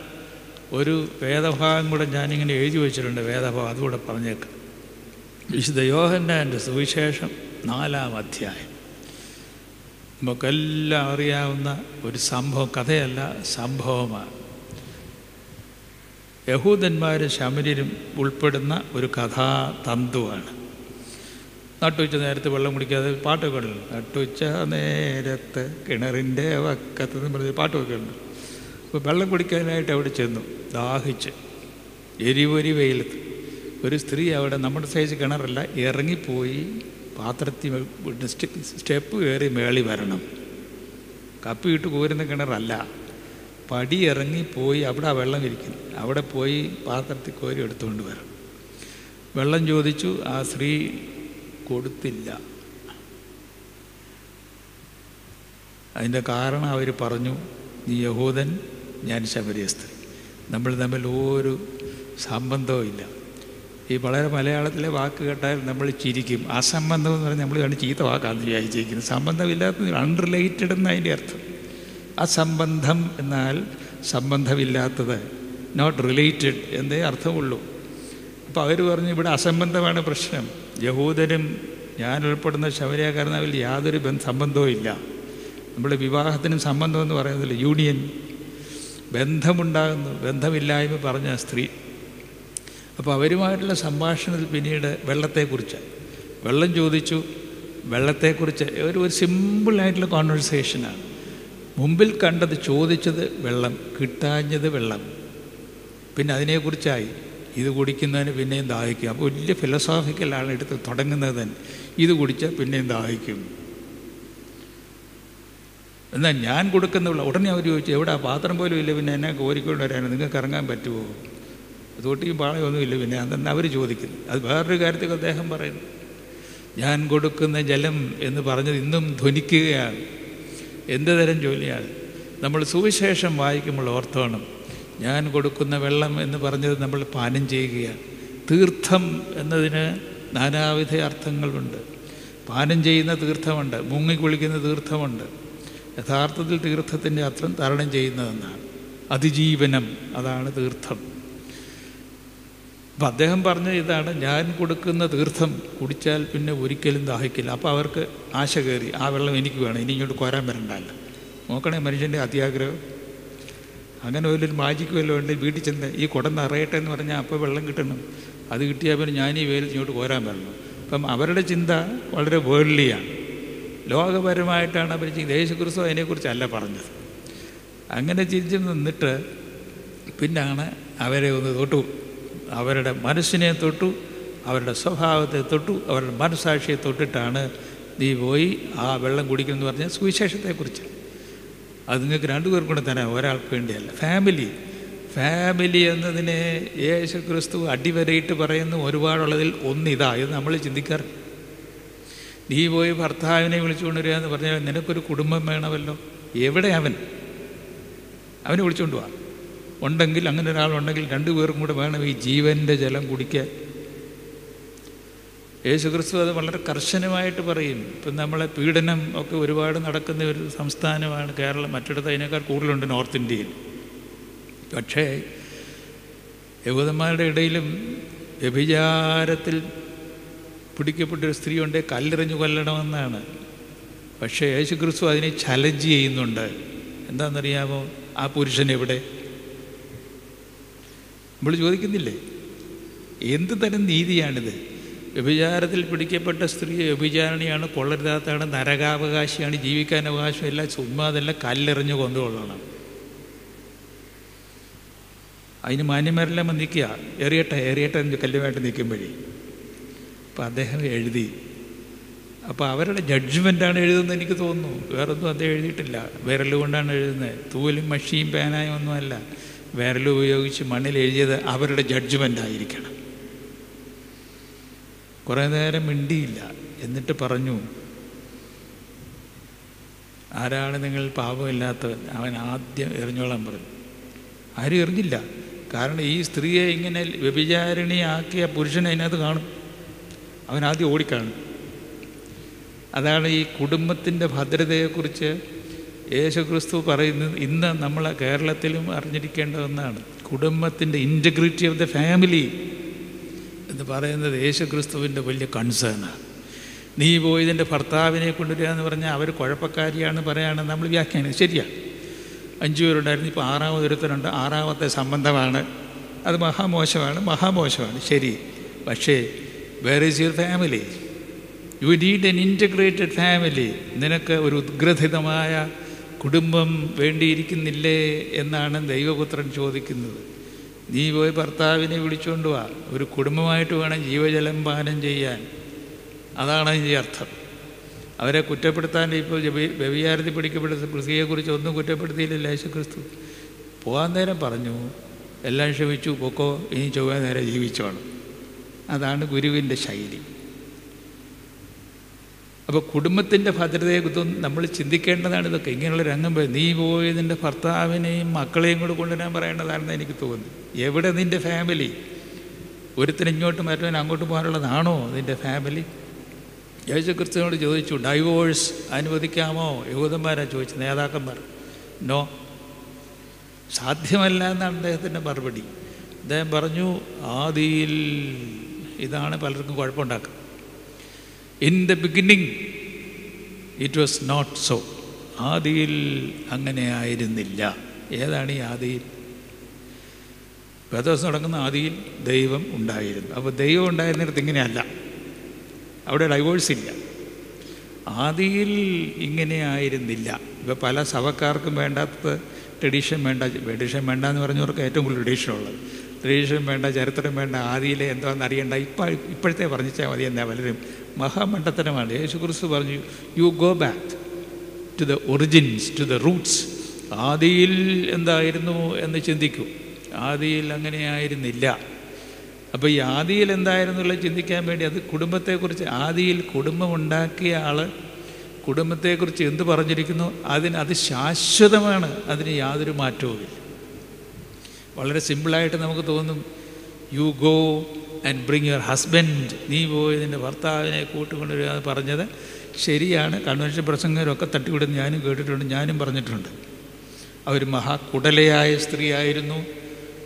ഒരു വേദഭാഗം കൂടെ ഞാനിങ്ങനെ എഴുതി വച്ചിട്ടുണ്ട് വേദഭാഗം അതുകൂടെ പറഞ്ഞേക്കാം. വിശുദ്ധ യോഹന്നാന്റെ സുവിശേഷം നാലാം അധ്യായം. നമുക്കെല്ലാം അറിയാവുന്ന ഒരു സംഭവം കഥയല്ല സംഭവമാണ്. യഹൂദന്മാരും ശമരീരും ഉൾപ്പെടുന്ന ഒരു കഥാതന്തുവാണ്. നട്ടുച്ച നേരത്തെ വെള്ളം കുടിക്കാതെ പാട്ടൊക്കെ ഉണ്ട് നട്ടുച്ച നേരത്ത് കിണറിന്റെ വക്കത്ത് എന്ന് പറഞ്ഞ് പാട്ടൊക്കെ ഉണ്ട് അപ്പോൾ വെള്ളം കുടിക്കാനായിട്ട് അവിടെ ചെന്നു. ദാഹിച്ച്. എരിവരി വെയിലത്ത്. ഒരു സ്ത്രീ അവിടെ നമ്മുടെ സൈസ് കിണറല്ല ഇറങ്ങിപ്പോയി പാത്രത്തിൽ സ്റ്റെ- സ്റ്റെപ്പ് കയറി മേളി വരണം. കപ്പിയിട്ട് കോരുന്ന കിണറല്ല. പടി ഇറങ്ങി പോയി അവിടെ ആ വെള്ളം ഇരിക്കുന്നു. അവിടെ പോയി പാത്രത്തിൽ കോരി എടുത്തുകൊണ്ട് വരണം. വെള്ളം ചോദിച്ചു ആ സ്ത്രീ കൊടുത്തില്ല. അതിന്റെ കാരണം അവർ പറഞ്ഞു നീ യഹൂദൻ ഞാൻ ശബരിയ സ്ത്രീ നമ്മൾ തമ്മിൽ ഒരു സംബന്ധവും ഇല്ല ഈ വളരെ മലയാളത്തിലെ വാക്ക് കേട്ടാൽ നമ്മൾ ചിരിക്കും. അസംബന്ധം എന്ന് പറഞ്ഞാൽ നമ്മൾ കണ്ട് ചീത്ത വാക്കാന്ന് വിചാരിച്ചിരിക്കുന്നത് സംബന്ധമില്ലാത്ത അൺറിലേറ്റഡ് എന്ന് അതിന്റെ അർത്ഥം. അസംബന്ധം എന്നാൽ സംബന്ധമില്ലാത്തത് നോട്ട് റിലേറ്റഡ് എന്നേ അർത്ഥമുള്ളൂ. അപ്പോൾ അവർ പറഞ്ഞു ഇവിടെ അസംബന്ധമാണ് പ്രശ്നം. യഹൂദനും ഞാൻ ഉൾപ്പെടുന്ന ശബരിയാക്കാരൻ അവരിൽ യാതൊരു ബന്ധ സംബന്ധവും ഇല്ല. നമ്മുടെ വിവാഹത്തിനും സംബന്ധം എന്ന് പറയുന്നില്ല യൂണിയൻ ബന്ധമുണ്ടാകുന്നു ബന്ധമില്ലായ്മ പറഞ്ഞ സ്ത്രീ. അപ്പോൾ അവരുമായിട്ടുള്ള സംഭാഷണത്തിൽ പിന്നീട് വെള്ളത്തെക്കുറിച്ച്. വെള്ളം ചോദിച്ചു. വെള്ളത്തെക്കുറിച്ച് ഒരു ഒരു സിമ്പിളായിട്ടുള്ള കോൺവെർസേഷനാണ് മുമ്പിൽ കണ്ടത് ചോദിച്ചത് വെള്ളം കിട്ടാഞ്ഞത് വെള്ളം. പിന്നെ അതിനെക്കുറിച്ചായി. ഇത് കുടിക്കുന്നതിന് പിന്നെയും ദാഹിക്കും. അപ്പോൾ വലിയ ഫിലോസോഫിക്കലാണ് എടുത്ത് തുടങ്ങുന്നത് തന്നെ. ഇത് കുടിച്ചാൽ പിന്നെയും ദാഹിക്കും. എന്നാൽ ഞാൻ കൊടുക്കുന്ന ഉടനെ അവർ ചോദിച്ചു എവിടെ? പാത്രം പോലും ഇല്ല. പിന്നെ എന്നെ കോരിക്കൊണ്ട് വരാനും? നിങ്ങൾക്ക് ഇറങ്ങാൻ പറ്റുമോ? തോട്ടിയും ഈ പാളയൊന്നുമില്ല. പിന്നെ അതെന്ന് അവർ ചോദിക്കുന്നു. അത് വേറൊരു കാര്യത്തിൽ അദ്ദേഹം പറയുന്നു. ഞാൻ കൊടുക്കുന്ന ജലം എന്ന് പറഞ്ഞത് ഇന്നും ധ്വനിക്കുകയാണ്. എന്ത് തരം ജോലിയാണ്? നമ്മൾ സുവിശേഷം വായിക്കുമ്പോൾ ഓർത്തോണം. ഞാൻ കൊടുക്കുന്ന വെള്ളം എന്ന് പറഞ്ഞത് നമ്മൾ പാനം ചെയ്യുകയാണ്. തീർത്ഥം എന്നതിന് നാനാവിധ അർത്ഥങ്ങളുണ്ട്. പാനം ചെയ്യുന്ന തീർത്ഥമുണ്ട്. മുങ്ങിക്കുളിക്കുന്ന തീർത്ഥമുണ്ട്. യഥാർത്ഥത്തിൽ തീർത്ഥത്തിന്റെ അർത്ഥം തരണം ചെയ്യുന്നതെന്നാണ്. അതിജീവനം അതാണ് തീർത്ഥം. അപ്പം അദ്ദേഹം പറഞ്ഞ ഇതാണ് ഞാൻ കൊടുക്കുന്ന തീർത്ഥം കുടിച്ചാൽ പിന്നെ ഒരിക്കലും ദാഹിക്കില്ല. അപ്പോൾ അവർക്ക് ആശ കയറി ആ വെള്ളം എനിക്ക് വേണം ഇനി ഇങ്ങോട്ട് കോരാൻ വരണ്ടല്ല. നോക്കണേ മനുഷ്യന്റെ അത്യാഗ്രഹം. അങ്ങനെ വലിയൊരു മാജിക്ക് വല്ലതും ഉണ്ട് വീട്ടിൽ ചെന്ന് ഈ കുടം നിറയട്ടെ എന്ന് പറഞ്ഞാൽ അപ്പോൾ വെള്ളം കിട്ടണം. അത് കിട്ടിയാൽ പിന്നെ ഞാൻ ഈ വെയിൽ ഇങ്ങോട്ട് കോരാൻ വരണം. അപ്പം അവരുടെ ചിന്ത വളരെ വേൾഡ്ലിയാണ് ലോകപരമായിട്ടാണ് അവർ ചെയ്യുന്നത് അതിനെക്കുറിച്ചല്ല പറഞ്ഞത്. അങ്ങനെ ചിരിച്ചു നിന്നിട്ട് പിന്നാണ് അവരെ ഒന്ന് തൊട്ടു. അവരുടെ മനസ്സിനെ തൊട്ടു അവരുടെ സ്വഭാവത്തെ തൊട്ടു അവരുടെ മനസാക്ഷിയെ തൊട്ടിട്ടാണ് നീ പോയി ആ വെള്ളം കുടിക്കുമെന്ന് പറഞ്ഞാൽ സുവിശേഷത്തെക്കുറിച്ച്. അത് നിങ്ങൾക്ക് രണ്ടുപേർക്കും കൂടെ തന്നെ ഒരാൾക്ക് വേണ്ടിയല്ല. ഫാമിലി ഫാമിലി എന്നതിനെ യേശു ക്രിസ്തു അടിവരയിട്ട് പറയുന്ന ഒരുപാടുള്ളതിൽ ഒന്നിതാ. ഇത് നമ്മൾ ചിന്തിക്കാറ് നീ പോയി ഭർത്താവിനെ വിളിച്ചുകൊണ്ട് വരിക എന്ന് പറഞ്ഞാൽ നിനക്കൊരു കുടുംബം വേണമല്ലോ. എവിടെ അവൻ? അവനെ വിളിച്ചുകൊണ്ട് ഉണ്ടെങ്കിൽ അങ്ങനെ ഒരാളുണ്ടെങ്കിൽ രണ്ടുപേർക്കും കൂടെ വേണം ഈ ജീവന്റെ ജലം കുടിക്കാൻ. യേശു ക്രിസ്തു അത് വളരെ കർശനമായിട്ട് പറയും. ഇപ്പം നമ്മളെ പീഡനം ഒക്കെ ഒരുപാട് നടക്കുന്ന ഒരു സംസ്ഥാനമാണ് കേരളം. മറ്റിടത്ത് അതിനേക്കാൾ കൂടുതലുണ്ട് നോർത്ത് ഇന്ത്യയിൽ. പക്ഷേ യഹൂദന്മാരുടെ ഇടയിലും വ്യഭിചാരത്തിൽ പിടിക്കപ്പെട്ടൊരു സ്ത്രീ ഉണ്ട് കല്ലെറിഞ്ഞു കൊല്ലണമെന്നാണ്. പക്ഷേ യേശു ക്രിസ്തു അതിനെ ചലഞ്ച് ചെയ്യുന്നുണ്ട്. എന്താണെന്നറിയാമോ? ആ പുരുഷൻ എവിടെ നമ്മൾ ചോദിക്കുന്നില്ലേ? എന്ത് തരം നീതിയാണിത്? വ്യഭിചാരത്തിൽ പിടിക്കപ്പെട്ട സ്ത്രീ വ്യഭിചാരണിയാണ് കൊള്ളരുതാത്താണ് നരകാവകാശിയാണ് ജീവിക്കാൻ അവകാശമില്ല ചുമ്മാ അതെല്ലാം കല്ലെറിഞ്ഞ് കൊണ്ടുകൊള്ളണം അതിന് മാന്യന്മാരെല്ലാം നിൽക്കുക. എറിയട്ടെ എറിയട്ടെ എന്ന് കല്ലുമായിട്ട് നിൽക്കുമ്പോഴേ. അപ്പം അദ്ദേഹം എഴുതി. അപ്പോൾ അവരുടെ ജഡ്ജ്മെന്റാണ് എഴുതുന്നത് എനിക്ക് തോന്നുന്നു. വേറൊന്നും അദ്ദേഹം എഴുതിയിട്ടില്ല. വിരലുകൊണ്ടാണ് എഴുതുന്നത്. തൂലും മഷിയും പേനായും ഒന്നുമല്ല. വിരൽ ഉപയോഗിച്ച് മണ്ണിൽ എഴുതിയത് അവരുടെ ജഡ്ജ്മെന്റ് ആയിരിക്കണം. കുറേ നേരം മിണ്ടിയില്ല. എന്നിട്ട് പറഞ്ഞു ആരാണ് നിങ്ങൾ പാപമില്ലാത്തവൻ? അവൻ ആദ്യം എറിഞ്ഞോളാൻ പറഞ്ഞു. ആരും എറിഞ്ഞില്ല. കാരണം ഈ സ്ത്രീയെ ഇങ്ങനെ വ്യഭിചാരിണിയാക്കിയ പുരുഷനെ അതിനകത്ത് കാണും. അവൻ ആദ്യം ഓടിക്കാണും. അതാണ് ഈ കുടുംബത്തിന്റെ ഭദ്രതയെക്കുറിച്ച് യേശു ക്രിസ്തു പറയുന്നത് ഇന്ന് നമ്മളെ കേരളത്തിലും അറിഞ്ഞിരിക്കേണ്ട ഒന്നാണ്. കുടുംബത്തിന്റെ ഇന്റഗ്രിറ്റി ഓഫ് ദ ഫാമിലി എന്ന് പറയുന്നത് യേശു ക്രിസ്തുവിന്റെ വലിയ കൺസേണാണ് നീ പോയി ഇതിന്റെ ഭർത്താവിനെ കൊണ്ടുവരിക എന്ന് പറഞ്ഞാൽ അവർ കുഴപ്പക്കാരിയാണ് പറയാണ് നമ്മൾ വ്യാഖ്യാനം ശരിയാണ് അഞ്ചു പേരുണ്ടായിരുന്നു. ഇപ്പോൾ ആറാമത് ഒരുത്തരുണ്ട് ആറാമത്തെ സംബന്ധമാണ്. അത് മഹാമോശമാണ്. മഹാമോശമാണ്. ശരി. പക്ഷേ where is your family you need an integrated family നിനക്ക് ഒരു ഉദ്ഗ്രഥിതമായ കുടുംബം വേണ്ടിയിരിക്കുന്നില്ലേ എന്നാണ് ദൈവപുത്രൻ ചോദിക്കുന്നത്. നീ പോയി ഭർത്താവിനെ വിളിച്ചുകൊണ്ട് വാ. ഒരു കുടുംബമായിട്ട് വേണം ജീവജലം പാനം ചെയ്യാൻ. അതാണ് അതിന്റെ അർത്ഥം. അവരെ കുറ്റപ്പെടുത്താൻ ഇപ്പോൾ വ്യവിചാരത്തിൽ പിടിക്കപ്പെട്ട കൃഷിയെക്കുറിച്ച് ഒന്നും കുറ്റപ്പെടുത്തിയില്ല യേശു ക്രിസ്തു പോകാൻ നേരം പറഞ്ഞു എല്ലാം ക്ഷമിച്ചു പൊക്കോ ഇനി ചൊവ്വാൻ നേരം ജീവിച്ചോണം. അതാണ് ഗുരുവിന്റെ ശൈലി. അപ്പോൾ കുടുംബത്തിന്റെ ഭദ്രതയെക്കുറിച്ചും നമ്മൾ ചിന്തിക്കേണ്ടതാണ് ഇതൊക്കെ. ഇങ്ങനെയുള്ള രംഗം നീ പോയി ഭർത്താവിനെയും മക്കളെയും കൂടെ കൊണ്ടുവരാൻ പറയേണ്ടതാണെന്ന് എനിക്ക് തോന്നുന്നു. എവിടെ നിന്റെ ഫാമിലി ഒരുത്തിന് ഇങ്ങോട്ട് മറ്റവൻ അങ്ങോട്ട് പോകാനുള്ളതാണോ നിന്റെ ഫാമിലി യേശു ക്രിസ്തുവിനോട് ചോദിച്ചു ഡൈവോഴ്സ് അനുവദിക്കാമോ? യഹൂദന്മാരാണ് ചോദിച്ചു നേതാക്കന്മാർ നോ സാധ്യമല്ല എന്നാണ് അദ്ദേഹത്തിന്റെ മറുപടി. അദ്ദേഹം പറഞ്ഞു ആദിയിൽ ഇതാണ് പലർക്കും കുഴപ്പമുണ്ടാക്കുക in the beginning it was not so ആദിയിൽ അങ്ങനെ ആയിരുന്നില്ല. ഏതാണ് ഈ ആദിയിൽ? പേദോസ് നടക്കുന്ന ആദിയിൽ ദൈവം ഉണ്ടായിരുന്നു. അപ്പോൾ ദൈവം ഉണ്ടായിരുന്നിടത്ത് ഇങ്ങനെയല്ല. അവിടെ ഡൈവേഴ്സ് ഇല്ല. ആദിയിൽ ഇങ്ങനെ ആയിരുന്നില്ല. ഇപ്പോൾ പല സഭക്കാർക്കും വേണ്ടാത്ത ട്രഡീഷൻ വേണ്ട ട്രഡീഷൻ വേണ്ട എന്ന് പറഞ്ഞവർക്ക് ഏറ്റവും കൂടുതൽ ട്രഡീഷൻ ഉള്ളത്. ട്രഡീഷൻ വേണ്ട ചരിത്രം വേണ്ട ആദിയിലെ എന്താണെന്ന് അറിയേണ്ട. ഇപ്പം ഇപ്പോഴത്തെ പറഞ്ഞാൽ മതി എന്നാ പലരും മഹാമണ്ഡത്തനമാണ്. യേശു ക്രിസ്തു പറഞ്ഞു you go back to the origins to the roots ആദിയിൽ എന്തായിരുന്നു എന്ന് ചിന്തിക്കൂ. ആദിയിൽ അങ്ങനെയായിരുന്നില്ല. അപ്പോൾ ഈ ആദിയിൽ എന്തായിരുന്നു എന്തായിരുന്നുള്ള ചിന്തിക്കാൻ വേണ്ടി അത് കുടുംബത്തെക്കുറിച്ച് ആദിയിൽ കുടുംബം ഉണ്ടാക്കിയ ആൾ കുടുംബത്തെക്കുറിച്ച് എന്ത് പറഞ്ഞിരിക്കുന്നു? അതിന് അത് ശാശ്വതമാണ്. അതിന് യാതൊരു മാറ്റവുമില്ല. വളരെ സിമ്പിളായിട്ട് നമുക്ക് തോന്നും you go and bring your husband നീ പോയി നിന്റെ ഭർത്താവിനെ കൂട്ടുകൊണ്ടുവരിക എന്ന് പറഞ്ഞത് ശരിയാണ്. കൺവെൻഷൻ പ്രസംഗരൊക്കെ തട്ടിവിടുന്ന ഞാനും കേട്ടിട്ടുണ്ട് ഞാനും പറഞ്ഞിട്ടുണ്ട്. അവർ മഹാകുടലയായ സ്ത്രീയായിരുന്നു.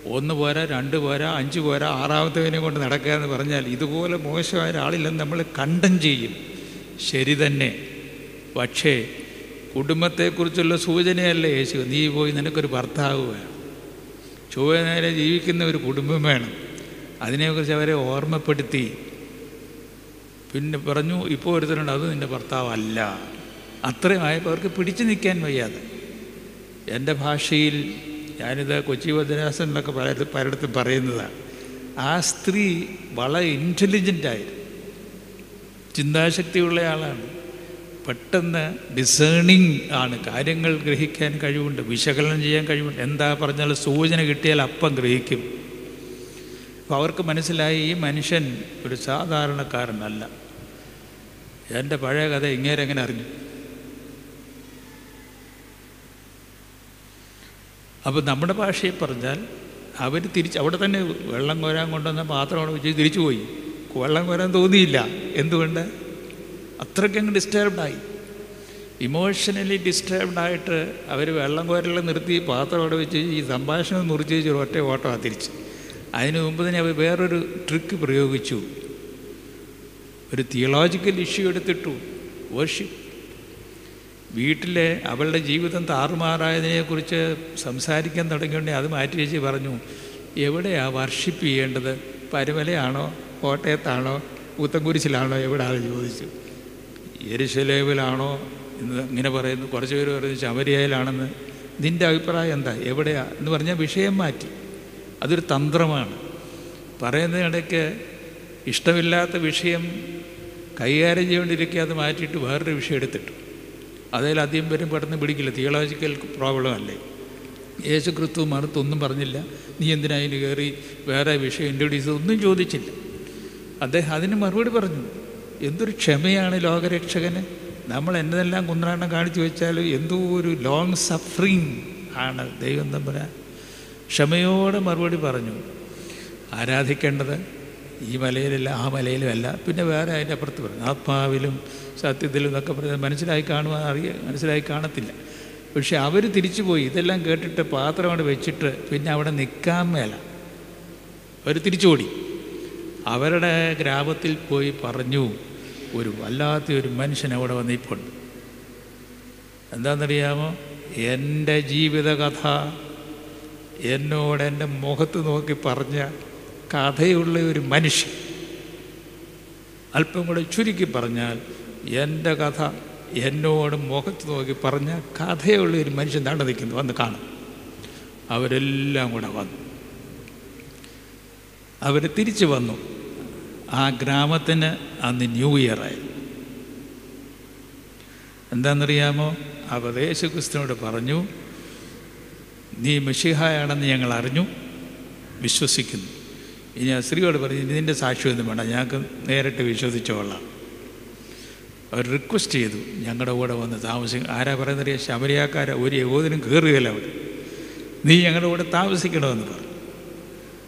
ഒന്ന് പോരാ രണ്ട് പോരാ അഞ്ച് പോരാ ആറാമത്തവനെ കൊണ്ട് നടക്കുക എന്ന് പറഞ്ഞാൽ ഇതുപോലെ മോശമായ ഒരാളില്ലെന്ന് നമ്മൾ കണ്ടം ചെയ്യും. ശരി തന്നെ. പക്ഷേ കുടുംബത്തെക്കുറിച്ചുള്ള സൂചനയല്ലേ യേശു നീ പോയി നിനക്കൊരു ഭർത്താവ് വേണം. ചൊവ്വ നേരെ ജീവിക്കുന്ന ഒരു കുടുംബം വേണം. അതിനെക്കുറിച്ച് അവരെ ഓർമ്മപ്പെടുത്തി. പിന്നെ പറഞ്ഞു ഇപ്പോൾ ഒരുത്തരുണ്ട് അത് നിന്റെ ഭർത്താവല്ല. അത്രയും ആയപ്പോൾ അവർക്ക് പിടിച്ചു നിൽക്കാൻ വയ്യാതെ. എന്റെ ഭാഷയിൽ ഞാനിത് കൊച്ചി ഭദ്രാസനിലൊക്കെ പല പലയിടത്തും പറയുന്നതാണ് ആ സ്ത്രീ വളരെ ഇന്റലിജന്റായിരുന്നു ചിന്താശക്തിയുള്ള ആളാണ്. പെട്ടെന്ന് ഡിസേണിങ് ആണ്. കാര്യങ്ങൾ ഗ്രഹിക്കാൻ കഴിവുണ്ട്. വിശകലനം ചെയ്യാൻ കഴിവുണ്ട്. എന്താ പറഞ്ഞാൽ സൂചന കിട്ടിയാൽ അപ്പം ഗ്രഹിക്കും. അപ്പോൾ അവർക്ക് മനസ്സിലായി ഈ മനുഷ്യൻ ഒരു സാധാരണക്കാരനല്ല. എന്റെ പഴയ കഥ ഇങ്ങേരെ എങ്ങനെ അറിഞ്ഞു? അപ്പോൾ നമ്മുടെ ഭാഷയിൽ പറഞ്ഞാൽ അവർ തിരിച്ച് അവിടെ തന്നെ വെള്ളം കോരാൻ കൊണ്ടുവന്ന പാത്രം അവിടെ വെച്ച് തിരിച്ചു പോയി വെള്ളം കോരാൻ തോന്നിയില്ല. എന്തുകൊണ്ട്? അത്രയ്ക്കങ്ങ് ഡിസ്റ്റർബ്ഡായി ഇമോഷണലി ഡിസ്റ്റർബ്ഡായിട്ട് അവർ വെള്ളം കോരെല്ലാം നിർത്തി പാത്രം അവിടെ വെച്ച് ഈ സംഭാഷണം മുറിച്ച് വെച്ച് ഒറ്റ ഓട്ടം തിരിച്ച് അതിന് മുമ്പ് തന്നെ അവർ വേറൊരു ട്രിക്ക് പ്രയോഗിച്ചു. ഒരു തിയോളജിക്കൽ ഇഷ്യൂ എടുത്തിട്ടു. വർഷിപ്പ് വീട്ടിലെ അവളുടെ ജീവിതം താറുമാറായതിനെക്കുറിച്ച് സംസാരിക്കാൻ തുടങ്ങിയുണ്ടെങ്കിൽ അത് മാറ്റി വെച്ച് പറഞ്ഞു എവിടെയാണ് വർഷിപ്പ് ചെയ്യേണ്ടത്? പരുമലയാണോ കോട്ടയത്താണോ? പുത്തൻകുരിശിലാണോ എവിടെയാണെന്ന് ചോദിച്ചു. എരിശലേവിലാണോ എന്ന് ഇങ്ങനെ പറയുന്നു. കുറച്ച് പേര് പറയുന്നത് ശബരിയയിലാണെന്ന് നിന്റെ അഭിപ്രായം എന്താ? എവിടെയാ? എന്ന് പറഞ്ഞാൽ വിഷയം മാറ്റി. അതൊരു തന്ത്രമാണ്. പറയുന്നതിനിടയ്ക്ക് ഇഷ്ടമില്ലാത്ത വിഷയം കൈകാര്യം ചെയ്തുകൊണ്ടിരിക്കുക അത് മാറ്റിയിട്ട് വേറൊരു വിഷയം എടുത്തിട്ടു. അതിൽ അധികം പേരും പെട്ടെന്ന് പിടിക്കില്ല. തിയോളജിക്കൽ പ്രോബ്ലം അല്ലേ യേശു ക്രിസ്തു മറുത്തൊന്നും പറഞ്ഞില്ല. നീ എന്തിനാ അതിന് കയറി വേറെ വിഷയം ഇൻട്രൊഡ്യൂസ് ഒന്നും ചോദിച്ചില്ല. അദ്ദേഹം അതിന് മറുപടി പറഞ്ഞു. എന്തൊരു ക്ഷമയാണ് ലോകരക്ഷകന്? നമ്മൾ എന്നതെല്ലാം കുന്ത്രാണ്ണം കാണിച്ചു വെച്ചാലും എന്തോ ഒരു ലോങ് സഫറിങ് ആണ് ദൈവം തമ്പുരാൻ ക്ഷമയോടെ മറുപടി പറഞ്ഞു. ആരാധിക്കേണ്ടത് ഈ മലയിലല്ല ആ മലയിലുമല്ല. പിന്നെ വേറെ അതിന്റെ അപ്പുറത്ത് പറഞ്ഞു. ആത്മാവിലും സത്യത്തിലും എന്നൊക്കെ പറഞ്ഞാൽ മനസ്സിലായി കാണുവാൻ അറിയ മനസ്സിലായി കാണത്തില്ല. പക്ഷെ അവർ തിരിച്ചു പോയി. ഇതെല്ലാം കേട്ടിട്ട് പാത്രം അവിടെ വെച്ചിട്ട് പിന്നെ അവിടെ നിൽക്കാൻ മേല. അവർ തിരിച്ചു ഓടി. അവരുടെ ഗ്രാമത്തിൽ പോയി പറഞ്ഞു. ഒരു വല്ലാത്ത ഒരു മനുഷ്യൻ അവിടെ വന്നിപ്പുണ്ട് എന്താണെന്നറിയാമോ? എന്റെ ജീവിതകഥ എന്നോട് എന്റെ മുഖത്ത് നോക്കി പറഞ്ഞ കഥയുള്ള ഒരു മനുഷ്യൻ അല്പം കൂടെ ചുരുക്കി പറഞ്ഞാൽ എന്റെ കഥ എന്നോട് മുഖത്ത് നോക്കി പറഞ്ഞ കഥയുള്ള ഒരു മനുഷ്യൻ താണ്ട് നിൽക്കുന്നു. വന്ന് കാണും. അവരെല്ലാം കൂടെ വന്നു. അവർ തിരിച്ചു വന്നു. ആ ഗ്രാമത്തിന് അന്ന് ന്യൂ ഇയറായി. എന്താണെന്നറിയാമോ അവർ യേശു ക്രിസ്തുവിനോട് പറഞ്ഞു നീ മിഷിഹായാണെന്ന് ഞങ്ങൾ അറിഞ്ഞു വിശ്വസിക്കുന്നു. ഇനി ആ സ്ത്രീയോട് പറഞ്ഞു ഇതിന്റെ സാക്ഷ്യമൊന്നും വേണ്ട ഞങ്ങൾക്ക് നേരിട്ട് വിശ്വസിച്ചോളാം അവർ റിക്വസ്റ്റ് ചെയ്തു ഞങ്ങളുടെ കൂടെ വന്ന് താമസിക്കും ആരാ പറയുന്നറിയ ശബരിയാക്കാര ഒരു യഹോദനും കയറുകയില്ല അവിടെ. നീ ഞങ്ങളുടെ കൂടെ താമസിക്കണമെന്ന് പറഞ്ഞു.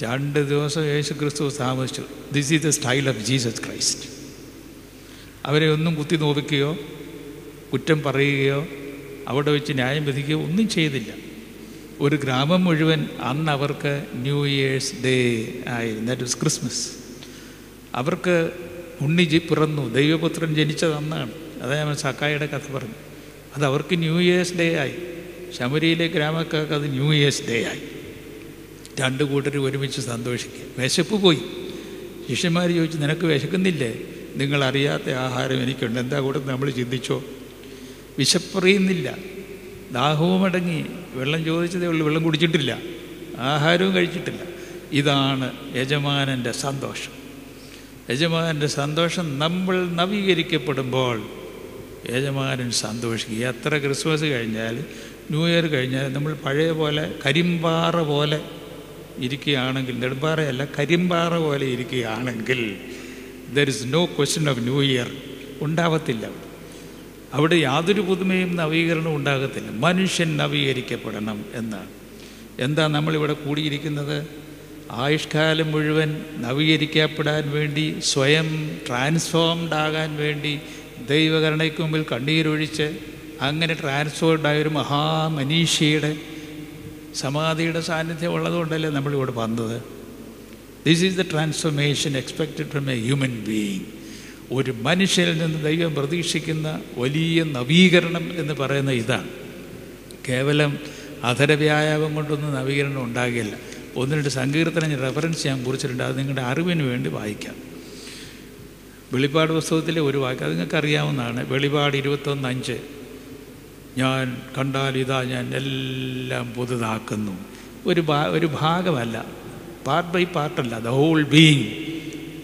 രണ്ട് ദിവസം യേശു ക്രിസ്തു താമസിച്ചു. This is the style of Jesus Christ അവരെ ഒന്നും കുത്തി നോവിക്കുകയോ കുറ്റം പറയുകയോ അവിടെ വെച്ച് ന്യായം വിധിക്കുകയോ ഒന്നും ചെയ്തില്ല. ഒരു ഗ്രാമം മുഴുവൻ അന്ന് അവർക്ക് ന്യൂ ഇയേഴ്സ് ഡേ ആയിരുന്നു. ദാറ്റ് വാസ് ക്രിസ്മസ് അവർക്ക് ഉണ്ണി ജി പിറന്നു. ദൈവപുത്രൻ ജനിച്ചത് അന്നാണ്. അതാ ഞാൻ സക്കായുടെ കഥ പറഞ്ഞു. അത് അവർക്ക് ന്യൂ ഇയേഴ്സ് ഡേ ആയി. ശബരിയിലെ ഗ്രാമക്കാർക്ക് അത് ന്യൂ ഇയേഴ്സ് ഡേ ആയി. രണ്ട് കൂട്ടർ ഒരുമിച്ച് സന്തോഷിക്കുക വിശപ്പ് പോയി. ശിഷ്യന്മാർ ചോദിച്ചു നിനക്ക് വിശക്കുന്നില്ലേ? നിങ്ങൾ അറിയാത്ത ആഹാരം എനിക്കുണ്ട്. എന്താ കൂടെ നമ്മൾ ചിന്തിച്ചോ? വിശപ്പറിയുന്നില്ല. ദാഹവും അടങ്ങി. വെള്ളം ചോദിച്ചതേ ഉള്ളൂ. വെള്ളം കുടിച്ചിട്ടില്ല. ആഹാരവും കഴിച്ചിട്ടില്ല. ഇതാണ് യജമാനന്റെ സന്തോഷം. യജമാനന്റെ സന്തോഷം നമ്മൾ നവീകരിക്കപ്പെടുമ്പോൾ യജമാനൻ സന്തോഷിക്കുക എത്ര ക്രിസ്മസ് കഴിഞ്ഞാൽ ന്യൂ ഇയർ കഴിഞ്ഞാൽ നമ്മൾ പഴയ പോലെ കരിമ്പാറ പോലെ ഇരിക്കുകയാണെങ്കിൽ നെടുമ്പാറയല്ല കരിമ്പാറ പോലെ ഇരിക്കുകയാണെങ്കിൽ there is no question of new year ഉണ്ടാവത്തില്ല. അവിടെ യാതൊരു പുതുമയും നവീകരണവും ഉണ്ടാകത്തില്ല. മനുഷ്യൻ നവീകരിക്കപ്പെടണം എന്നാണ്. എന്താ നമ്മളിവിടെ കൂടിയിരിക്കുന്നത്? ആയുഷ്കാലം മുഴുവൻ നവീകരിക്കപ്പെടാൻ വേണ്ടി സ്വയം ട്രാൻസ്ഫോംഡ് ആകാൻ വേണ്ടി ദൈവകരണയ്ക്ക് മുമ്പിൽ കണ്ണീരൊഴിച്ച് അങ്ങനെ ട്രാൻസ്ഫോംഡ് ആയ ഒരു മഹാമനീഷിയുടെ സമാധിയുടെ സാന്നിധ്യം ഉള്ളതുകൊണ്ടല്ലേ നമ്മളിവിടെ വന്നത്? This is the transformation expected from a human being ഒരു മനുഷ്യനിൽ നിന്ന് ദൈവം പ്രതീക്ഷിക്കുന്ന വലിയ നവീകരണം എന്ന് പറയുന്ന ഇതാണ്. കേവലം അധരവ്യായാമം കൊണ്ടൊന്നും നവീകരണം ഉണ്ടാകില്ല. ഒന്ന് രണ്ട് സങ്കീർത്തനം റെഫറൻസ് ഞാൻ കുറിച്ചിട്ടുണ്ട്. അത് നിങ്ങളുടെ അറിവിന് വേണ്ടി വായിക്കാം. വെളിപാട് പുസ്തകത്തിലെ ഒരു വാക്യം. അത് നിങ്ങൾക്ക് അറിയാവുന്നതാണ് വെളിപാട് ഇരുപത്തൊന്ന് അഞ്ച്. ഞാൻ കണ്ടാൽ ഇതാ ഞാൻ എല്ലാം പുതുതാക്കുന്നു. ഒരു ഭാ ഒരു ഭാഗമല്ല. Part by പാർട്ടല്ല the whole being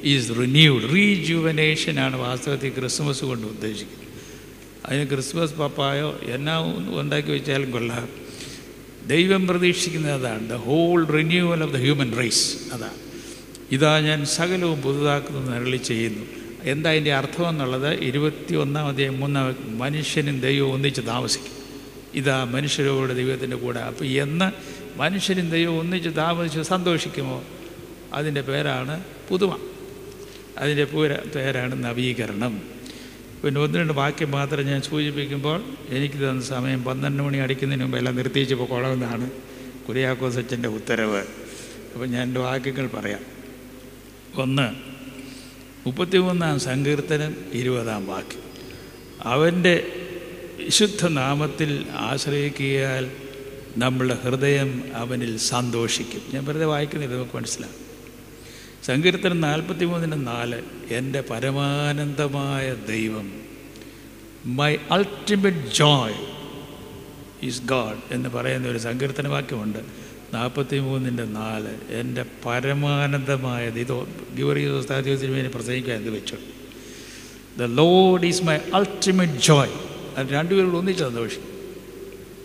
is renewed റീജുവനേഷനാണ് വാസ്തവത്തിൽ ക്രിസ്മസ് കൊണ്ട് ഉദ്ദേശിക്കുന്നത്. അതിന് ക്രിസ്മസ് പപ്പായോ എന്നാ ഉണ്ടാക്കി വെച്ചാലും കൊള്ളാം. ദൈവം പ്രതീക്ഷിക്കുന്നത് അതാണ്. The whole renewal of the human race അതാണ്. ഇതാ ഞാൻ സകലവും പുതുതാക്കുന്നു അരളി ചെയ്യുന്നു. എന്താ അതിന്റെ അർത്ഥം എന്നുള്ളത് ഇരുപത്തി ഒന്നാം മൂന്ന മനുഷ്യനും ദൈവവും ഒന്നിച്ച് താമസിക്കും. ഇതാ മനുഷ്യരോട് ദൈവത്തിന്റെ കൂടെ. അപ്പോൾ എന്ന് മനുഷ്യനും ദൈവവും ഒന്നിച്ച് താമസിച്ച് സന്തോഷിക്കുമോ? അതിന്റെ പേരാണ് പുതുമ. അതിന്റെ പൂര പേരാണ് നവീകരണം. പിന്നെ ഒന്ന് രണ്ട് വാക്യം മാത്രം ഞാൻ സൂചിപ്പിക്കുമ്പോൾ എനിക്ക് തന്ന സമയം പന്ത്രണ്ട് മണി അടിക്കുന്നതിന് മുമ്പ് എല്ലാം നിർത്തിച്ച് പോകണമെന്നാണ് കുര്യാക്കോസച്ചന്റെ ഉത്തരവ്. അപ്പോൾ ഞാൻ എന്റെ വാക്യങ്ങൾ പറയാം. ഒന്ന് മുപ്പത്തിമൂന്നാം സങ്കീർത്തനം ഇരുപതാം വാക്യം. അവന്റെ വിശുദ്ധ നാമത്തിൽ ആശ്രയിക്കിയാൽ നമ്മളുടെ ഹൃദയം അവനിൽ സന്തോഷിക്കും. ഞാൻ വെറുതെ വായിക്കുന്നില്ല നമുക്ക് മനസ്സിലാകും സങ്കീർത്തനം നാൽപ്പത്തി മൂന്നിന് നാല് എന്റെ പരമാനന്ദമായ ദൈവം my ultimate joy is God എന്ന് പറയുന്ന ഒരു സങ്കീർത്തന വാക്യമുണ്ട്. നാൽപ്പത്തി മൂന്നിന്റെ നാല് എന്റെ പരമാനന്ദമായത് ഇതോ ഗിവറിയോസ്താദ്യോസിന് വേണ്ടി പ്രസംഗിക്കാൻ എന്ത് വെച്ചു. The Lord is my ultimate joy അത് രണ്ടുപേരോട് ഒന്നിച്ച് സന്തോഷിക്കും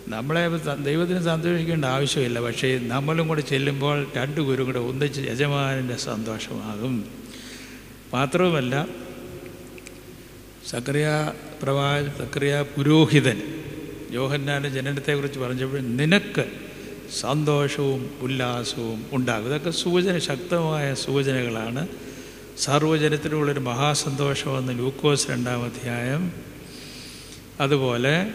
നമ്മളെ ദൈവത്തിന് സന്തോഷിക്കേണ്ട ആവശ്യമില്ല. പക്ഷേ നമ്മളും കൂടെ ചെല്ലുമ്പോൾ രണ്ടുപേരും കൂടെ ഒന്നിച്ച് യജമാനന്റെ സന്തോഷമാകും. മാത്രവുമല്ല സക്രിയ പ്രവാ സക്രിയ പുരോഹിതൻ യോഹന്നാന്റെ ജനനത്തെക്കുറിച്ച് പറഞ്ഞപ്പോൾ നിനക്ക് സന്തോഷവും ഉല്ലാസവും ഉണ്ടാകും. ഇതൊക്കെ സൂചന ശക്തമായ സൂചനകളാണ്. സർവജനത്തിനുള്ളൊരു മഹാസന്തോഷമെന്ന് ലൂക്കോസ് രണ്ടാം അധ്യായം. അതുപോലെ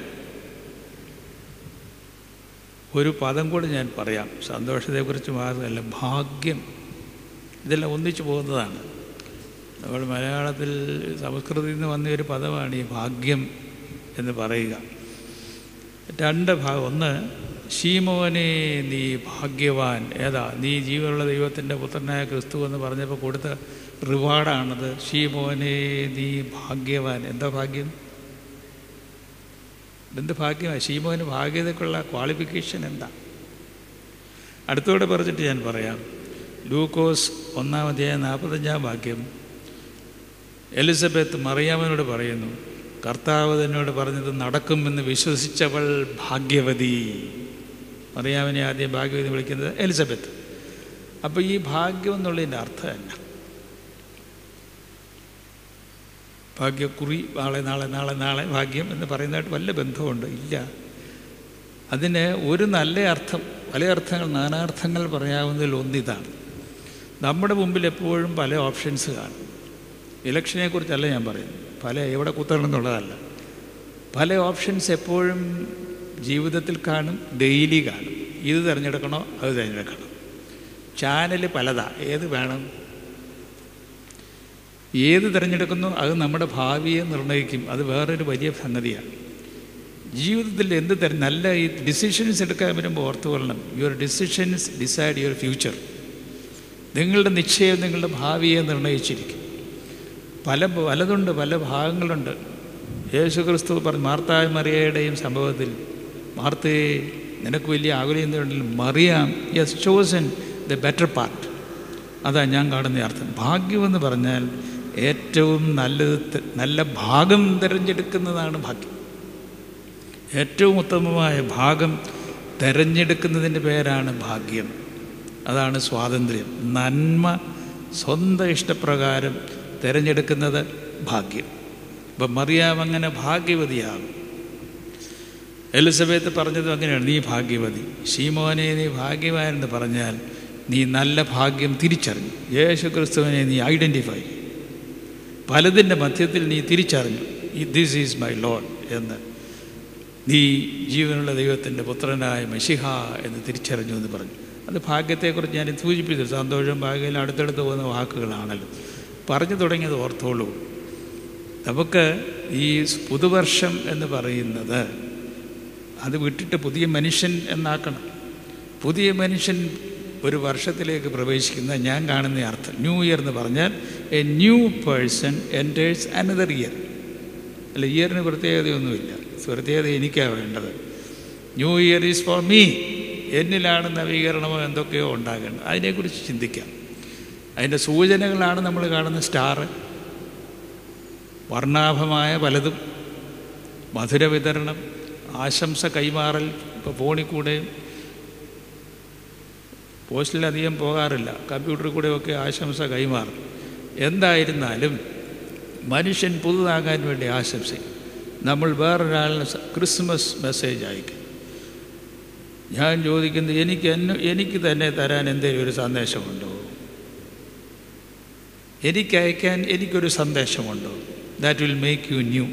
ഒരു പദം കൂടി ഞാൻ പറയാം. സന്തോഷത്തെക്കുറിച്ച് മാത്രമല്ല ഭാഗ്യം. ഇതെല്ലാം ഒന്നിച്ചു പോകുന്നതാണ്. നമ്മൾ മലയാളത്തിൽ സംസ്കൃതിയിൽ നിന്ന് വന്ന ഒരു പദമാണ് ഈ ഭാഗ്യം എന്ന് പറയുക. രണ്ട് ഭാഗം. ഒന്ന് ശീമോനെ നീ ഭാഗ്യവാൻ. ഏതാ? നീ ജീവനുള്ള ദൈവത്തിന്റെ പുത്രനായ ക്രിസ്തു എന്ന് പറഞ്ഞപ്പോൾ കൊടുത്ത റിവാർഡാണത്. ശീമോനെ നീ ഭാഗ്യവാൻ. എന്താ ഭാഗ്യം? എന്ത് ഭാഗ്യമാണ് ശീമോന് ഭാഗ്യതക്കുള്ള ക്വാളിഫിക്കേഷൻ എന്താ? അടുത്തോടെ പറഞ്ഞിട്ട് ഞാൻ പറയാം. ലൂക്കോസ് ഒന്നാം അധ്യായം നാൽപ്പത്തഞ്ചാം ഭാഗ്യം എലിസബത്ത് മറിയാമനോട് പറയുന്നു കർത്താവ് തന്നോട് പറഞ്ഞത് നടക്കുമെന്ന് വിശ്വസിച്ചവൾ ഭാഗ്യവതി. മറിയാമനെ ആദ്യം ഭാഗ്യം എന്ന് വിളിക്കുന്നത് എലിസബത്ത്. അപ്പോൾ ഈ ഭാഗ്യം എന്നുള്ളതിന്റെ അർത്ഥം തന്നെ ഭാഗ്യക്കുറി നാളെ നാളെ നാളെ നാളെ ഭാഗ്യം എന്ന് പറയുന്നതായിട്ട് വല്ല ബന്ധമുണ്ട് ഇല്ല. അതിന് ഒരു നല്ല അർത്ഥം പല അർത്ഥങ്ങൾ നാനാർത്ഥങ്ങൾ പറയാവുന്നതിൽ ഒന്നിതാണ്. നമ്മുടെ മുമ്പിൽ എപ്പോഴും പല ഓപ്ഷൻസ് കാണും. ഇലക്ഷനെക്കുറിച്ചല്ല ഞാൻ പറയുന്നത്. പല എവിടെ കുത്തണം എന്നുള്ളതല്ല. പല ഓപ്ഷൻസ് എപ്പോഴും ജീവിതത്തിൽ കാണും ഡെയിലി കാണും. ഇത് തിരഞ്ഞെടുക്കണോ അത് തിരഞ്ഞെടുക്കണം. ചാനൽ പലതാ ഏത് വേണം? ഏത് തിരഞ്ഞെടുക്കുന്നു അത് നമ്മുടെ ഭാവിയെ നിർണയിക്കും അത് വേറൊരു വലിയ സംഗതിയാണ് ജീവിതത്തിൽ എന്ത് തര നല്ല ഈ ഡിസിഷൻസ് എടുക്കാൻ വരുമ്പോൾ ഓർത്തു കൊള്ളണം. Your decisions decide your future നിങ്ങളുടെ നിശ്ചയം നിങ്ങളുടെ ഭാവിയെ നിർണയിച്ചിരിക്കും പല പലതുണ്ട് പല ഭാഗങ്ങളുണ്ട്. യേശു ക്രിസ്തു പറഞ്ഞു മാർത്തായ മറിയയുടെയും സംഭവത്തിൽ മാർത്തയെ നിനക്ക് വലിയ ആകുലയുണ്ടെങ്കിലും മറിയാം has chosen the better part അതാ ഞാൻ കാണുന്ന അർത്ഥം. ഭാഗ്യമെന്ന് പറഞ്ഞാൽ ഏറ്റവും നല്ലത് നല്ല ഭാഗം തിരഞ്ഞെടുക്കുന്നതാണ് ഭാഗ്യം. ഏറ്റവും ഉത്തമമായ ഭാഗം തിരഞ്ഞെടുക്കുന്നതിന്റെ പേരാണ് ഭാഗ്യം. അതാണ് സ്വാതന്ത്ര്യം. നന്മ സ്വന്തം ഇഷ്ടപ്രകാരം തിരഞ്ഞെടുക്കുന്നത് ഭാഗ്യം. അപ്പം മറിയാം അങ്ങനെ ഭാഗ്യവതിയാകും. എലിസബത്ത് പറഞ്ഞതും അങ്ങനെയാണ്. നീ ഭാഗ്യവതി. ഷീമോനെ നീ ഭാഗ്യവാനെന്ന് പറഞ്ഞാൽ നീ നല്ല ഭാഗ്യം തിരിച്ചറിഞ്ഞു. യേശു ക്രിസ്തുവിനെ നീ ഐഡന്റിഫൈ പലതിന്റെ മധ്യത്തിൽ നീ തിരിച്ചറിഞ്ഞു. ദിസ് ഈസ് മൈ ലോഡ് എന്ന്. നീ ജീവനുള്ള ദൈവത്തിന്റെ പുത്രനായ മെഷിഹ എന്ന് തിരിച്ചറിഞ്ഞു എന്ന് പറഞ്ഞു. അത് ഭാഗ്യത്തെക്കുറിച്ച് ഞാൻ സൂചിപ്പിച്ചു. സന്തോഷം ഭാഗ്യം അടുത്തടുത്ത് പോകുന്ന വാക്കുകളാണല്ലോ. പറഞ്ഞു തുടങ്ങിയത് ഓർത്തോളൂ. നമുക്ക് ഈ പുതുവർഷം എന്ന് പറയുന്നത് അത് വിട്ടിട്ട് പുതിയ മനുഷ്യൻ എന്നാക്കണം. പുതിയ മനുഷ്യൻ ഒരു വർഷത്തിലേക്ക് പ്രവേശിക്കുന്ന ഞാൻ കാണുന്ന അർത്ഥം. ന്യൂ ഇയർ എന്ന് പറഞ്ഞാൽ a new person enters another year അല്ല ഇയറിന് പ്രത്യേകതയൊന്നുമില്ല. പ്രത്യേകത എനിക്കാണ് വേണ്ടത്. New year is for me എന്നിലാണ് നവീകരണമോ എന്തൊക്കെയോ ഉണ്ടാകേണ്ടത്. അതിനെക്കുറിച്ച് ചിന്തിക്കാം. അതിന്റെ സൂചനകളാണ് നമ്മൾ കാണുന്ന സ്റ്റാർ വർണാഭമായ പലതും. മധുര വിതരണം. ആശംസ കൈമാറൽ ഇപ്പോൾ ഫോണിൽ കൂടെയും പോസ്റ്റിലധികം പോകാറില്ല. കമ്പ്യൂട്ടറിൽ കൂടെയൊക്കെ ആശംസ കൈമാറും എന്തായിരുന്നാലും മനുഷ്യൻ പുതുതാകാൻ വേണ്ടി ആശംസിക്കും. നമ്മൾ വേറൊരാളിന് ക്രിസ്മസ് മെസ്സേജ് അയക്കും. ഞാൻ ചോദിക്കുന്നത് എനിക്ക് എന്നെ എനിക്ക് തന്നെ തരാൻ എന്തെങ്കിലും ഒരു സന്ദേശമുണ്ടോ? എനിക്ക് അയക്കാൻ എനിക്കൊരു സന്ദേശമുണ്ടോ? That will make you new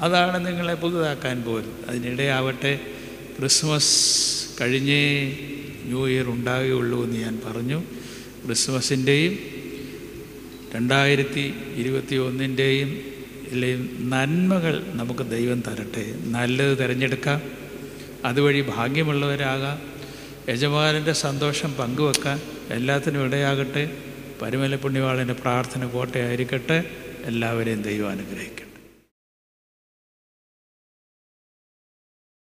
അതാണ് നിങ്ങളെ പുതുതാക്കാൻ പോലും. അതിനിടെയാവട്ടെ ക്രിസ്മസ് കഴിഞ്ഞേ ന്യൂ ഇയർ ഉണ്ടാകുകയുള്ളൂ എന്ന് ഞാൻ പറഞ്ഞു. ക്രിസ്മസിന്റെയും രണ്ടായിരത്തി ഇരുപത്തി ഒന്നിന്റെയും നന്മകൾ നമുക്ക് ദൈവം തരട്ടെ. നല്ലത് തിരഞ്ഞെടുക്കാം. അതുവഴി ഭാഗ്യമുള്ളവരാകാം. യജമാനന്റെ സന്തോഷം പങ്കുവെക്കാൻ എല്ലാത്തിനും ഇടയാകട്ടെ. പരുമല പുണ്യവാളന്റെ പ്രാർത്ഥന കോട്ടയായിരിക്കട്ടെ എല്ലാവരെയും ദൈവം അനുഗ്രഹിക്കും